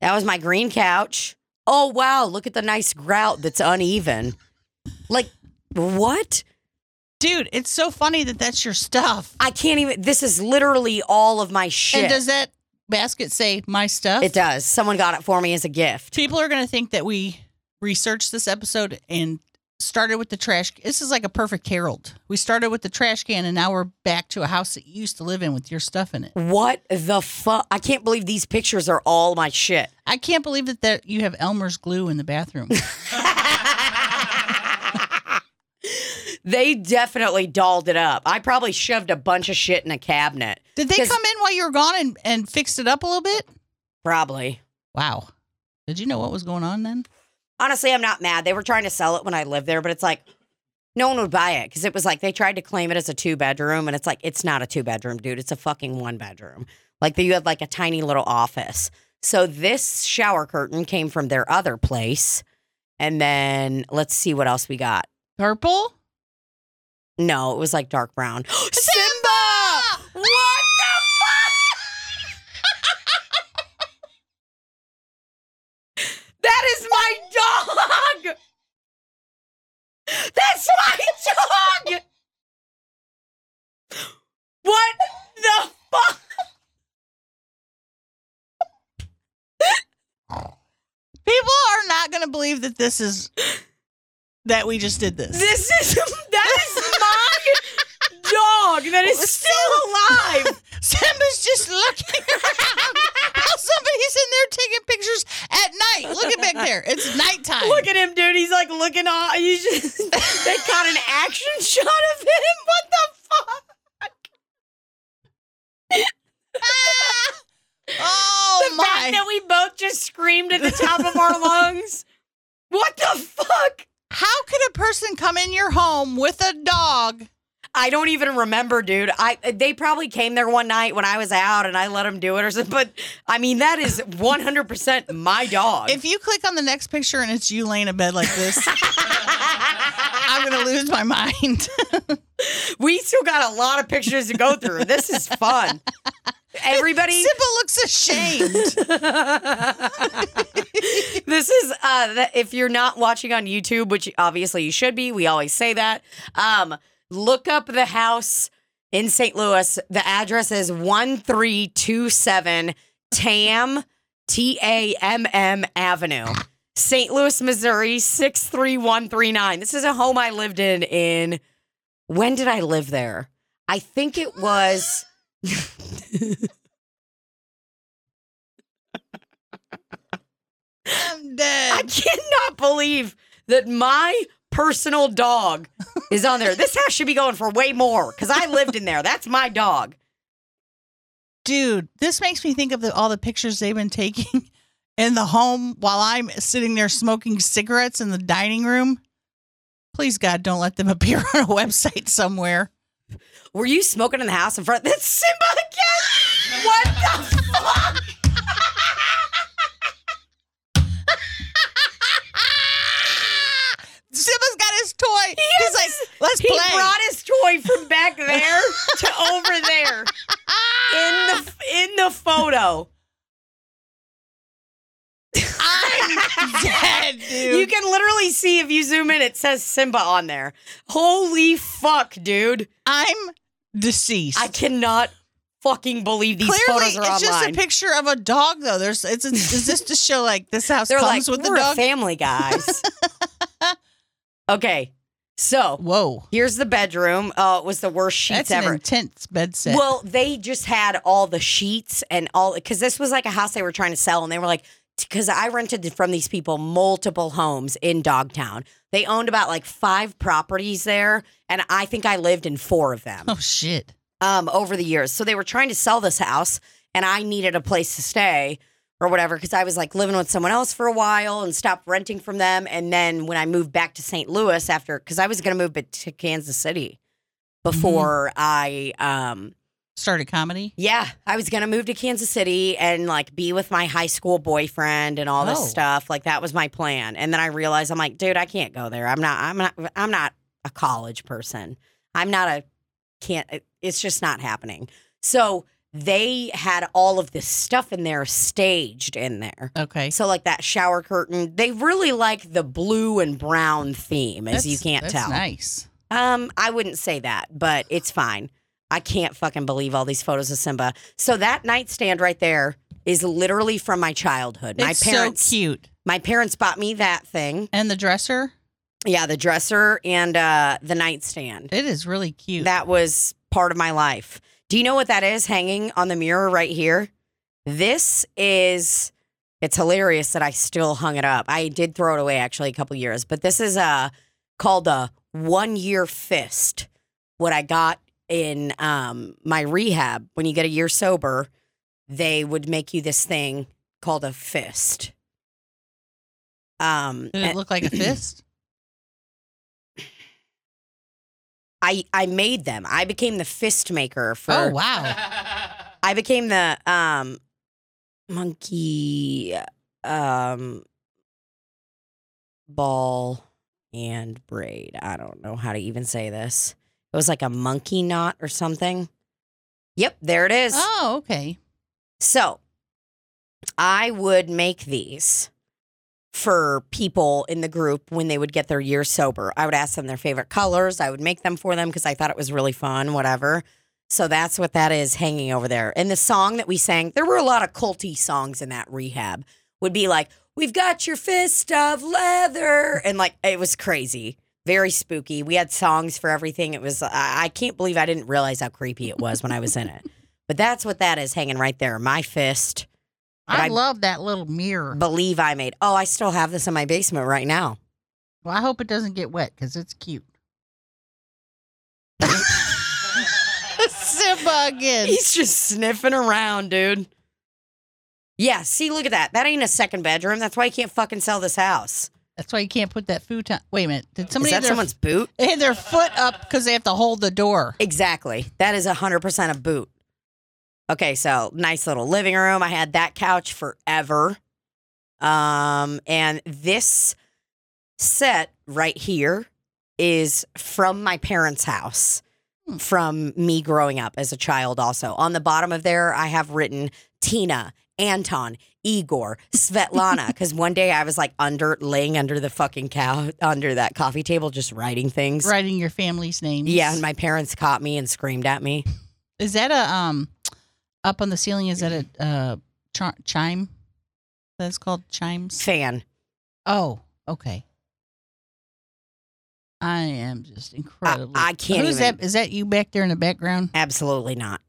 That was my green couch. Oh wow, look at the nice grout that's uneven. Like what? Dude, it's so funny that that's your stuff. I can't even this is literally all of my shit. And does that basket say my stuff? it does. Someone got it for me as a gift. People are going to think that we researched this episode and started with the trash. This is like a perfect Harold. We started with the trash can and now we're back to a house that you used to live in with your stuff in it. What the fuck? I can't believe these pictures are all my shit. I can't believe that, that you have Elmer's glue in the bathroom. [LAUGHS] They definitely dolled it up. I probably shoved a bunch of shit in a cabinet. Did they come in while you were gone and, and fixed it up a little bit? Probably. Wow. Did you know what was going on then? Honestly, I'm not mad. They were trying to sell it when I lived there, but it's like no one would buy it because it was like they tried to claim it as a two bedroom, and it's like it's not a two bedroom, dude. It's a fucking one bedroom. Like you had like a tiny little office. So this shower curtain came from their other place, and then let's see what else we got. Purple? No, it was like dark brown. [GASPS] Simba! What the fuck? That is my dog. That's my dog. What the fuck? People are not going to believe that this is that we just did this. This is that is my dog that is still alive. Simba's [LAUGHS] just looking around. [LAUGHS] Somebody's in there taking pictures at night. Look at back there. It's nighttime. Look at him, dude. He's like looking on. You just [LAUGHS] they caught an action shot of him. What the fuck? Ah! [LAUGHS] oh the my! fact that we both just screamed at the top of our lungs. What the fuck? How could a person come in your home with a dog? I don't even remember, dude. I they probably came there one night when I was out and I let them do it or something. But I mean, that is one hundred percent my dog. If you click on the next picture and it's you laying in bed like this, I'm gonna lose my mind. [LAUGHS] we still got a lot of pictures to go through. This is fun. Everybody, [LAUGHS] Simba looks ashamed. [LAUGHS] this is uh if you're not watching on YouTube, which obviously you should be, we always say that. Um, look up the house in St. Louis. The address is 1327 Tamm T A M M Avenue. St. Louis, Missouri 63139. This is a home I lived in in when did I live there? I think it was [LAUGHS] I'm dead. I cannot believe that my personal dog [LAUGHS] is on there. This house should be going for way more because I lived in there. That's my dog. Dude, this makes me think of the, all the pictures they've been taking [LAUGHS] in the home while I'm sitting there smoking cigarettes in the dining room. Please, God, don't let them [LAUGHS] appear on a website somewhere. Were you smoking in the house in front? That's Simba again. What the fuck? Simba's got his toy. He's like, let's He play. brought his toy from back there [LAUGHS] to over there in the in the photo. I'm dead, dude. You can literally see if you zoom in, it says Simba on there. Holy fuck, dude. I'm deceased. I cannot fucking believe these Clearly, photos are it's just a picture of a dog, though. There's, it's, a, is this to show like this house They're comes like, with the dog? family, guys. [LAUGHS] okay, so Whoa, here's the bedroom. Oh, it was the worst sheets that's an ever. intense bed set. Well, they just had all the sheets and all because this was like a house they were trying to sell, and they were like, because I rented from these people multiple homes in Dogtown. They owned about like five properties there, and I think I lived in four of them oh shit. um, over the years. So they were trying to sell this house, and I needed a place to stay or whatever because I was like living with someone else for a while and stopped renting from them. And then when I moved back to St. Louis after, because I was going to move back to Kansas City before I um, started comedy? Yeah, I was gonna move to Kansas City and like be with my high school boyfriend and all this Oh. stuff. Like that was my plan. And then I realized I'm like, dude, I can't go there. I'm not. I'm not. I'm not a college person. I'm not a. Can't. It's just not happening. So they had all of this stuff in there staged in there. Okay. So like that shower curtain, they really like the blue and brown theme, as you can't that's tell. Nice. Um, I wouldn't say that, but it's fine. I can't fucking believe all these photos of Simba. So that nightstand right there is literally from my childhood. My parents, so cute. my parents bought me that thing. And the dresser, Yeah, the dresser and uh, the nightstand. it is really cute. That was part of my life. Do you know what that is hanging on the mirror right here? This is. It's hilarious that I still hung it up. I did throw it away actually a couple years, but this is uh called a one year fist. What I got in um my rehab when you get a year sober, they would make you this thing called a fist. Um, Did it look like a [CLEARS THROAT] fist? I I made them. I became the fist maker for. Oh wow. [LAUGHS] I became the um monkey um ball and braid. I don't know how to even say this. It was like a monkey knot or something. Yep, there it is. Oh, okay. So I would make these for people in the group when they would get their year sober. I would ask them their favorite colors. I would make them for them because I thought it was really fun, whatever. So that's what that is hanging over there. And the song that we sang, there were a lot of culty songs in that rehab, would be like, We've got your fist of leather. And like, it was crazy. Very spooky. We had songs for everything. It was, I, I can't believe I didn't realize how creepy it was when I was in it. [LAUGHS] But that's what that is hanging right there. My fist. I, I- love that little mirror. Believe I made. Oh, I still have this in my basement right now. Well, I hope it doesn't get wet because it's cute. [LAUGHS] Simba again. He's just sniffing around, dude. Yeah, see, look at that. That ain't a second bedroom. That's why you can't fucking sell this house. That's why you can't put that futon. Wait a minute. Did somebody? Is that their, someone's boot? they [LAUGHS] had their foot up because they have to hold the door? Exactly. That is 100% a boot. Okay, so nice little living room. I had that couch forever. Um, and this set right here is from my parents' house, Hmm. from me growing up as a child, also. On the bottom of there, I have written Tina, Anton, Igor, Svetlana. [LAUGHS] Because one day I was like under, laying under the fucking cow, under that coffee table, just writing things. Writing your family's names. Yeah, and my parents caught me and screamed at me. Is that a um up on the ceiling? Is that a uh chi- chime? That's called chimes. Fan. Oh, okay. I am just incredibly. I can't Who's even- that? Is that you back there in the background? Absolutely not.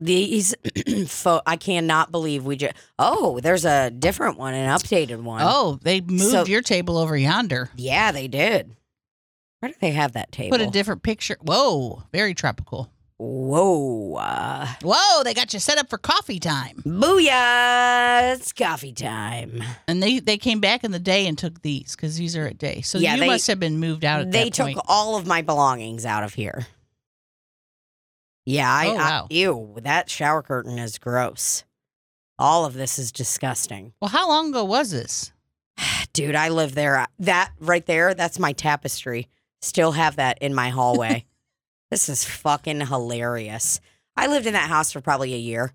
These, [CLEARS THROAT] pho- I cannot believe we just. Oh, there's a different one, an updated one. Oh, they moved So- your table over yonder. yeah, they did. Where do they have that table? Put a different picture. Whoa, very tropical. Whoa. Uh, Whoa, they got you set up for coffee time. booyah. It's coffee time. And they they came back in the day and took these because these are at day. So Yeah, you they- must have been moved out at They that took point. all of my belongings out of here. Yeah, I, Oh, wow. I ew, that shower curtain is gross. All of this is disgusting. Well, how long ago was this? [SIGHS] Dude, I live there. That right there, that's my tapestry. Still have that in my hallway. [LAUGHS] this is fucking hilarious. I lived in that house for probably a year.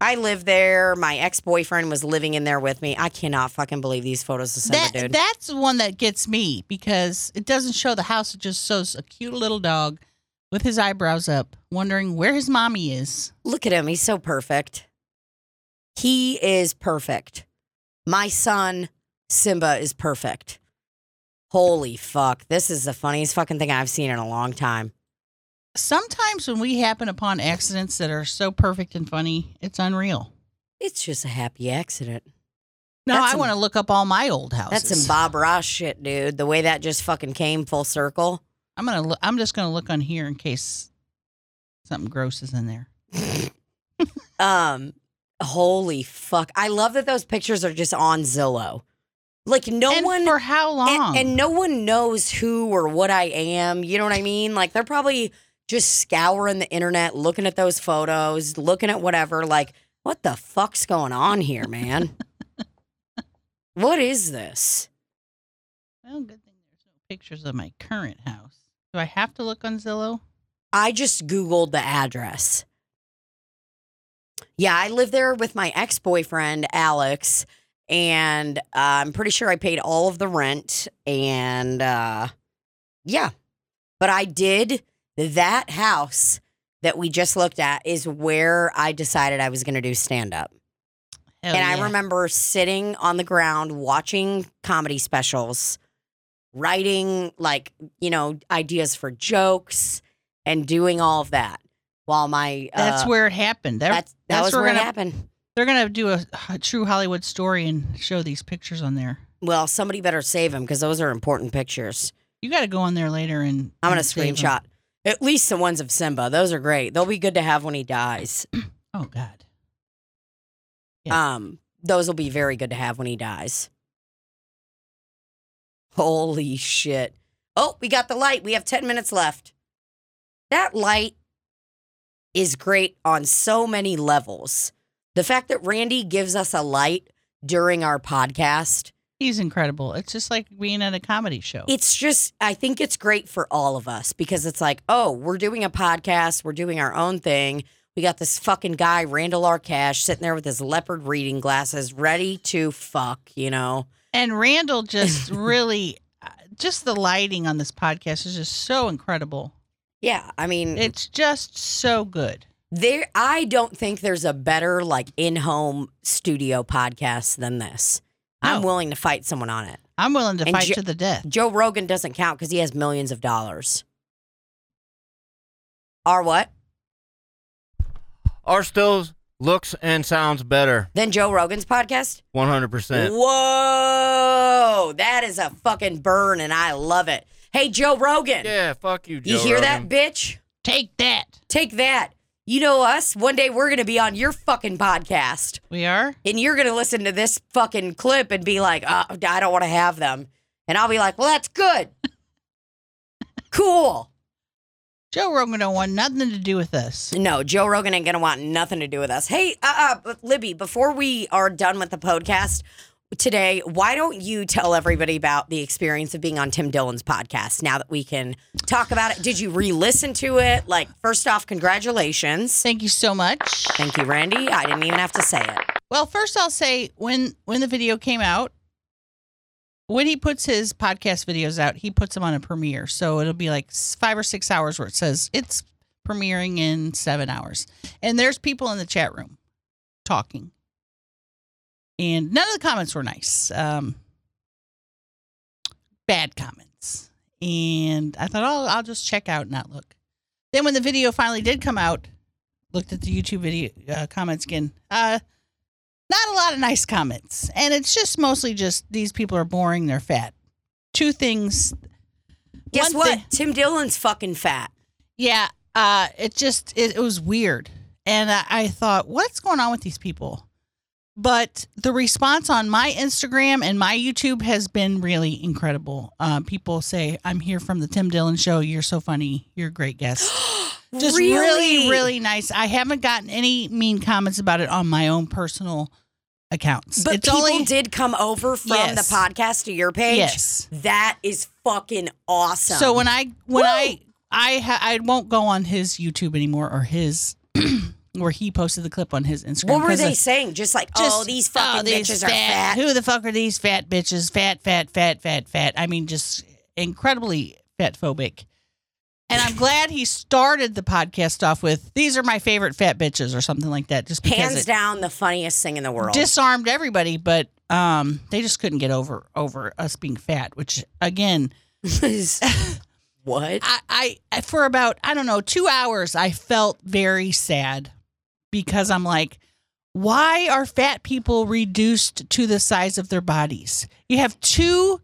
I lived there. My ex boyfriend was living in there with me. I cannot fucking believe these photos of Simba, That dude. that's the one that gets me because it doesn't show the house. It just shows a cute little dog with his eyebrows up, wondering where his mommy is. Look at him. He's so perfect. He is perfect. My son, Simba, is perfect. Holy fuck. This is the funniest fucking thing I've seen in a long time. Sometimes when we happen upon accidents that are so perfect and funny, it's unreal. It's just a happy accident. No, That's I want to look up all my old houses. That's some Bob Ross shit, dude. The way that just fucking came full circle. I'm gonna. Look, I'm just gonna look on here in case something gross is in there. [LAUGHS] Um, holy fuck. I love that those pictures are just on Zillow. Like no and one for how long? and, and no one knows who or what I am. You know what I mean? Like they're probably just scouring the internet, looking at those photos, looking at whatever. Like, what the fuck's going on here, man? [LAUGHS] what is this? Well, good thing there's no pictures of my current house. Do I have to look on Zillow? I just Googled the address. Yeah, I live there with my ex boyfriend, Alex, and uh, I'm pretty sure I paid all of the rent. And uh, yeah, but I did that house that we just looked at is where I decided I was going to do stand up. Hell and I remember sitting on the ground watching comedy specials, writing like, you know, ideas for jokes and doing all of that while my That's uh, where it happened. That, that's, that that's was where where it gonna- happened. They're gonna do a, a true Hollywood story and show these pictures on there. Well, somebody better save them because those are important pictures. You got to go on there later and I'm gonna screenshot. save 'em. At least the ones of Simba. Those are great. They'll be good to have when he dies. [CLEARS THROAT] Oh God. Yeah. Um, those will be very good to have when he dies. Holy shit. Oh, we got the light. We have 10 minutes left. That light is great on so many levels. The fact that Randy gives us a light during our podcast, He's incredible. It's just like being at a comedy show. it's just, I think it's great for all of us because it's like, oh, we're doing a podcast, we're doing our own thing. We got this fucking guy, Randall Arcash, sitting there with his leopard reading glasses, ready to fuck, you know? and Randall just [LAUGHS] really, uh, just the lighting on this podcast is just so incredible. Yeah, I mean, It's just so good. there. I don't think there's a better like in-home studio podcast than this. I'm willing to fight someone on it. I'm willing to And fight Jo- to the death. Joe Rogan doesn't count because he has millions of dollars. Are what? Our still looks and sounds better. than Joe Rogan's podcast? 100%. Whoa, that is a fucking burn, and I love it. Hey, Joe Rogan, Yeah, fuck you, Joe you hear Rogan. that, bitch? Take that. Take that. You know us. One day we're gonna be on your fucking podcast. We are. and you're gonna listen to this fucking clip and be like, uh, I don't want to have them, and I'll be like, well, that's good, [LAUGHS] cool. Joe Rogan don't want nothing to do with us. No, Joe Rogan ain't gonna want nothing to do with us. Hey, uh, uh, Libby, before we are done with the podcast today, why don't you tell everybody about the experience of being on Tim Dillon's podcast? Now that we can talk about it, did you re-listen to it? Like, first off, congratulations. Thank you so much. Thank you, Randy. I didn't even have to say it. Well, first I'll say when when the video came out, when he puts his podcast videos out, he puts them on a premiere. So it'll be like five or six hours where it says it's premiering in seven hours, and there's people in the chat room talking, and none of the comments were nice. Um, bad comments, and I thought, oh, I'll just check out and not look. Then when the video finally did come out, looked at the YouTube video uh, comments again. Uh, not a lot of nice comments. And it's just mostly just these people are boring, they're fat. Two things. Guess One what? thing- Tim Dillon's fucking fat. yeah, uh, it just it, it was weird. And I, I thought, what's going on with these people? But the response on my Instagram and my YouTube has been really incredible. Uh, people say, I'm here from the Tim Dillon show. You're so funny. You're a great guest. [GASPS] Just really, really nice. I haven't gotten any mean comments about it on my own personal accounts. But it's people only did come over from Yes. the podcast to your page. Yes. That is fucking awesome. So when I when Woo! I I ha- I won't go on his YouTube anymore or his [CLEARS THROAT] where he posted the clip on his Instagram. what were they of- saying? Just like, just, oh, these fucking these bitches are fat. Who the fuck are these fat bitches? Fat, fat, fat, fat, fat. I mean, just incredibly fat phobic. And I'm glad he started the podcast off with "These are my favorite fat bitches" or something like that, just because Hands down, the funniest thing in the world. disarmed everybody. But um, they just couldn't get over over us being fat, which again, [LAUGHS] what? I, I for about I don't know two hours I felt very sad because I'm like, why are fat people reduced to the size of their bodies? You have two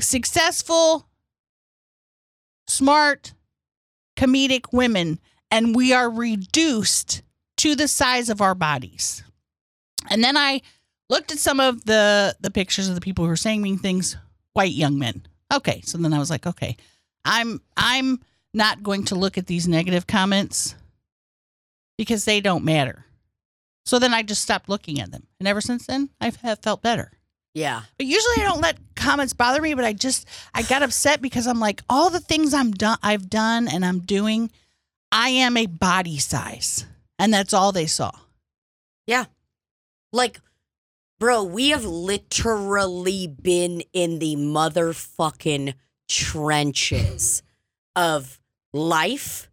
successful, smart, comedic women, and we are reduced to the size of our bodies. And then I looked at some of the the pictures of the people who were saying mean things, white young men. Okay, so then I was like, okay, I'm I'm not going to look at these negative comments because they don't matter. So then I just stopped looking at them. And ever since then, I've felt better. Yeah. But usually I don't let comments bother me, but I just I got upset because I'm like all the things I'm done I've done and I'm doing, I am a body size. And that's all they saw. Yeah. Like, bro, we have literally been in the motherfucking trenches of life,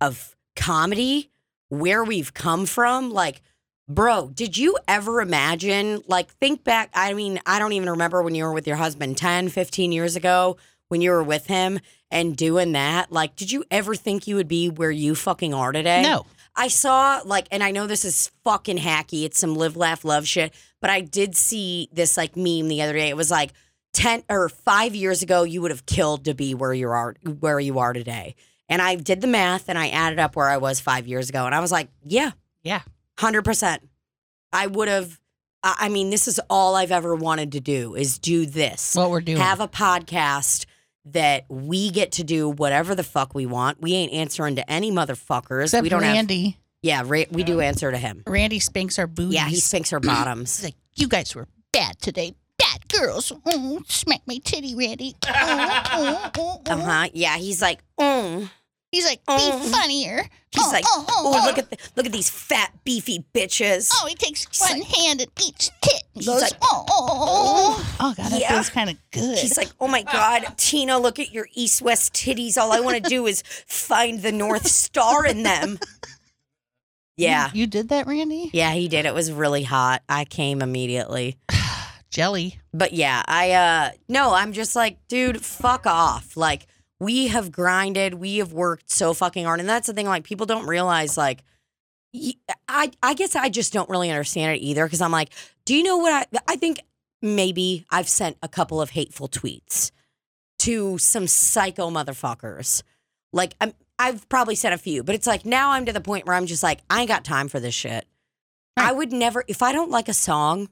of comedy, where we've come from. Like, bro, did you ever imagine, like, think back? I mean, I don't even remember when you were with your husband 10, 15 years ago when you were with him and doing that. Like, did you ever think you would be where you fucking are today? No. I saw like, and I know this is fucking hacky. It's some live, laugh, love shit. But I did see this like meme the other day. It was like ten or five years ago, you would have killed to be where you are, where you are today. And I did the math and I added up where I was five years ago, and I was like, yeah, Yeah. hundred percent. I would have. I mean, this is all I've ever wanted to do is do this What we're doing. have a podcast that we get to do whatever the fuck we want. We ain't answering to any motherfuckers. Except we don't have. Randy. Yeah, Ra- we do answer to him. Randy spanks our booties. Yeah, he spanks our [CLEARS THROAT] He's bottoms. like, you guys were bad today. Bad girls. Oh, smack my titty, Randy. Oh, oh, oh, oh. Uh huh. Yeah, he's like, mm. He's like, be Oh. funnier. he's Oh, like, oh, oh, oh, oh. look at the, look at these fat beefy bitches. Oh, he takes He's one like- hand at each tit. He He's goes, like, oh, oh, oh, oh. Oh, God, that Yeah. feels kind of good. He's like, oh my god, Tina, look at your east west titties. All I want to do is find the north star in them. Yeah, You, you did that, Randy? yeah, he did. It was really hot. I came immediately. Jelly. But yeah, I uh no, I'm just like, dude, fuck off. Like we have grinded, we have worked so fucking hard, and that's the thing. Like people don't realize, like, I I guess I just don't really understand it either because I'm like, do you know what I? I think maybe I've sent a couple of hateful tweets to some psycho motherfuckers. Like I'm, I've probably sent a few, but it's like now I'm to the point where I'm just like, I ain't got time for this shit. I would never, if I don't like a song,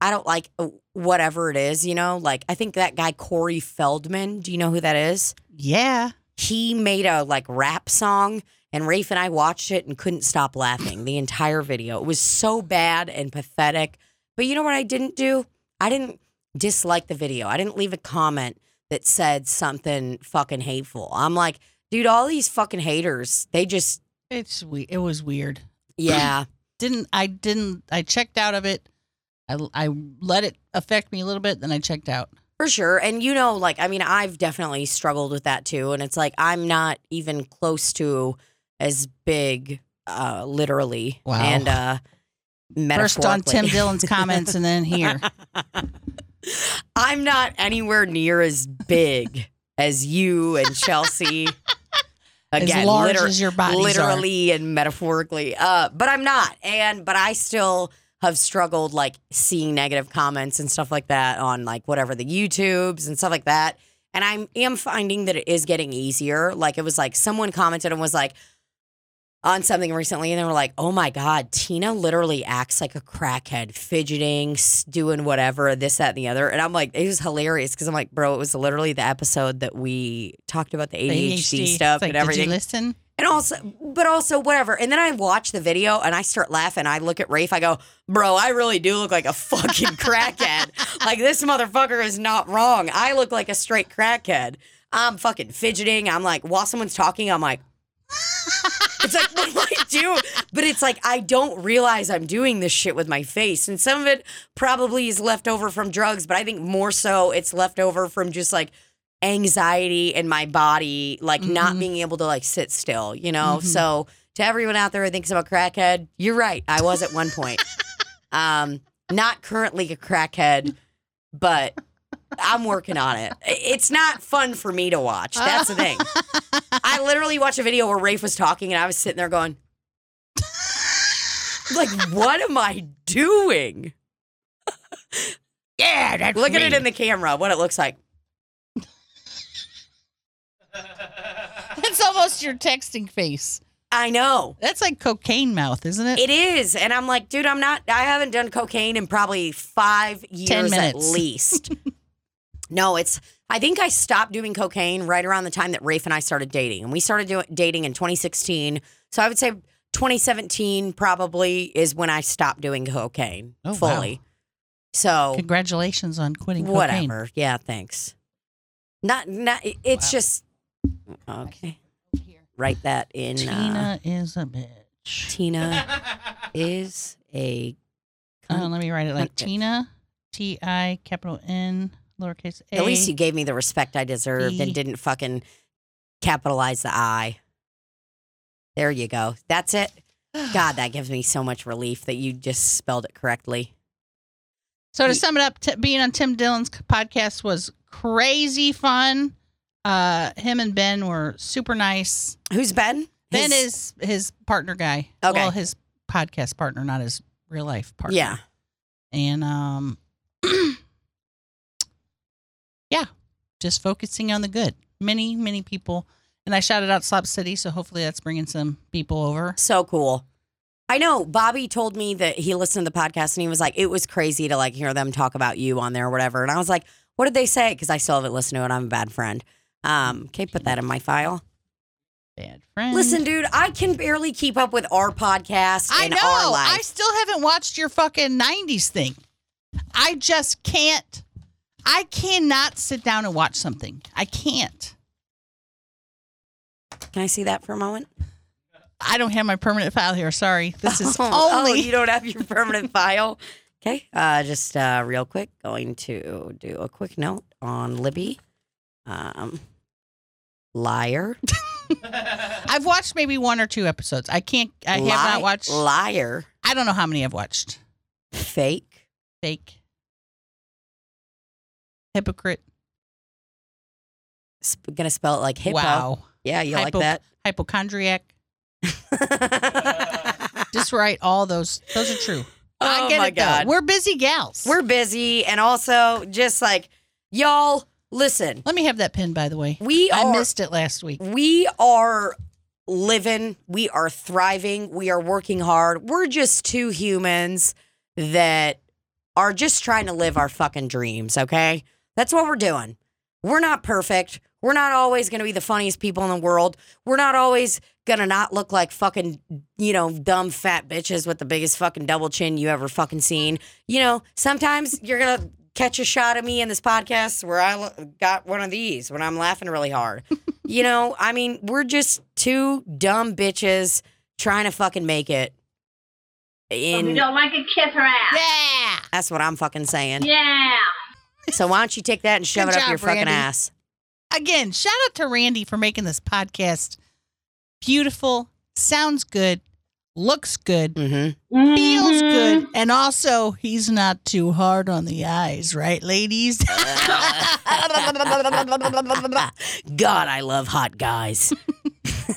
I don't like uh, whatever it is, you know? Like, I think that guy, Corey Feldman, do you know who that is? Yeah. He made a like rap song, and Rafe and I watched it and couldn't stop laughing the entire video. It was so bad and pathetic. But you know what I didn't do? I didn't dislike the video. I didn't leave a comment that said something fucking hateful. I'm like, dude, all these fucking haters, they just, It's we. It was weird. yeah. [CLEARS THROAT] Didn't I? Didn't I? Checked out of it. I I let it affect me a little bit. Then I checked out. For sure. And you know, like, I mean, I've definitely struggled with that too. And it's like, I'm not even close to as big, uh, literally. Wow. And, uh, First on Tim. Dillon's comments, and then here. [LAUGHS] I'm not anywhere near as big as you and Chelsea. [LAUGHS] As large liter- as your are. literally and metaphorically. Uh, but I'm not, and but I still have struggled like seeing negative comments and stuff like that on like whatever the YouTubes and stuff like that. And I am finding that it is getting easier. Like it was like someone commented and was like on something recently, and they were like, "Oh my god, Tina literally acts like a crackhead, fidgeting, doing whatever, this, that, and the other." And I'm like, it was hilarious because I'm like, bro, it was literally the episode that we talked about the ADHD, stuff like, and everything. Did you listen? And also, but also whatever. And then I watch the video and I start laughing. I look at Rafe. I go, bro, I really do look like a fucking [LAUGHS] crackhead. like this motherfucker is not wrong. I look like a straight crackhead. I'm fucking fidgeting. I'm like, while someone's talking, I'm like, [LAUGHS] it's like, what do I do? But it's like, I don't realize I'm doing this shit with my face. And some of it probably is left over from drugs, but I think more so it's left over from just like anxiety in my body, like not Mhm. being able to like sit still, you know? So to everyone out there who thinks I'm a crackhead, you're right. I was at one point. [LAUGHS] um, not currently a crackhead, but I'm working on it. It's not fun for me to watch. That's the thing. I [LAUGHS] literally watched a video where Rafe was talking and I was sitting there going, like, what am I doing? [LAUGHS] Yeah, that's Look at it in the camera, what it looks like. It's your texting face. I know. That's like cocaine mouth, isn't it? It is. And I'm like, dude, I'm not, I haven't done cocaine in probably five years at minutes. [LAUGHS] least. No, it's. I think I stopped doing cocaine right around the time that Rafe and I started dating, and we started doing dating in 2016. So I would say 2017 probably is when I stopped doing cocaine Oh, wow. fully. So Congratulations on quitting cocaine. whatever. Yeah, thanks. Not not. It's Wow. just okay. Write that in. uh, Tina is a bitch. Tina [LAUGHS] is a. Uh, let me write it like Okay. Tina, T I capital N lowercase a. At least you gave me the respect I deserved E. and didn't fucking capitalize the I. There you go. That's it. God, that gives me so much relief that you just spelled it correctly. So to sum it up, t- being on Tim Dillon's podcast was crazy fun. Uh, him and Ben were super nice. Who's Ben? Ben His- is his partner guy. Okay. Well, his podcast partner, not his real life partner. Yeah. And um, [CLEARS THROAT] yeah, just focusing on the good. Many, many people. And I shouted out Slop City, so hopefully that's bringing some people over. So cool. I know Bobby told me that he listened to the podcast and he was like, it was crazy to like hear them talk about you on there or whatever. And I was like, what did they say? Because I still haven't listened to it. I'm a bad friend. Um, okay, put that in my file. Bad friend. Listen, dude, I can barely keep up with our podcast I and know. our life. I still haven't watched your fucking 90s thing. I just can't. I cannot sit down and watch something. I can't. Can I see that for a moment? I don't have my permanent file here. Sorry. This is [LAUGHS] Oh, only. you don't have your permanent [LAUGHS] file. Okay, uh, just uh, real quick, going to do a quick note on Libby. Um, liar. [LAUGHS] I've watched maybe one or two episodes. I can't. I have not watched. Liar. I don't know how many I've watched. Fake. Fake. Hypocrite. Sp- gonna spell it like hippo. Wow. Yeah, you Hypo- like that? Hypochondriac. [LAUGHS] Just write all those. Those are true. I Oh get my it though. God. We're busy gals. We're busy, and also just like y'all. Listen, Let me have that pin, by the way. we I are missed it last week. we are living, we are thriving, we are working hard. We're just two humans that are just trying to live our fucking dreams, okay? That's what we're doing. We're not perfect. We're not always going to be the funniest people in the world. We're not always going to not look like fucking, you know, dumb fat bitches with the biggest fucking double chin you ever fucking seen. You know, sometimes you're going to catch a shot of me in this podcast where I got one of these when I'm laughing really hard. [LAUGHS] you know, I mean, we're just two dumb bitches trying to fucking make it. If you In don't like it, kiss her ass. Yeah. that's what I'm fucking saying. Yeah. So why don't you take that and shove Good it up job, your fucking Randy. ass? Again, shout out to Randy for making this podcast beautiful, sounds good, looks good, Mm-hmm. feels Mhm. good, and also he's not too hard on the eyes, right, ladies? [LAUGHS] God, I love hot guys.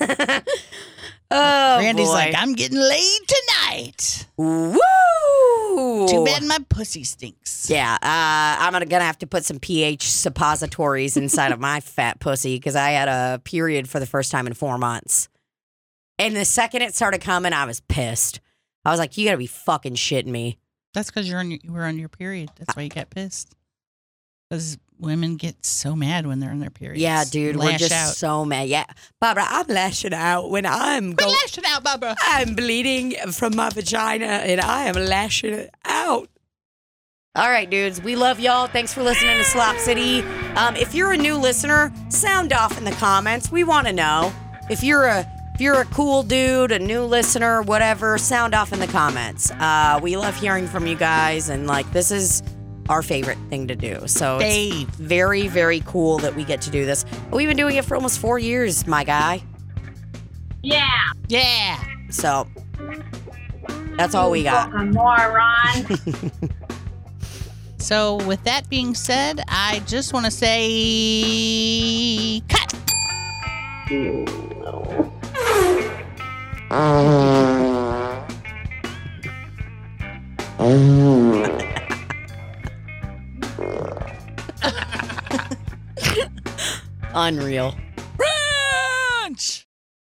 [LAUGHS] oh, Randy's boy. like, I'm getting laid tonight. woo. Too bad my pussy stinks. Yeah, uh, I'm gonna gonna have to put some pH suppositories inside of my fat pussy because I had a period for the first time in four months. And the second it started coming, I was pissed. I was like, "You gotta be fucking shitting me." That's because you're on your, you were on your period. That's why you got pissed. Because women get so mad when they're in their period. Yeah, dude, we're just out. so mad. Yeah, Barbara, I'm lashing out when I'm going. lashing out, Barbara. I'm bleeding from my vagina and I am lashing out. All right, dudes, we love y'all. Thanks for listening to Slop City. Um, if you're a new listener, sound off in the comments. We want to know if you're a you're a cool dude, a new listener, whatever. Sound off in the comments. Uh, we love hearing from you guys, and like this is our favorite thing to do. So it's Dave. very very cool that we get to do this. We've been doing it for almost four years, my guy. Yeah. Yeah. So that's all we got. Fucking moron. [LAUGHS] So, with that being said, I just want to say cut. [LAUGHS] Unreal.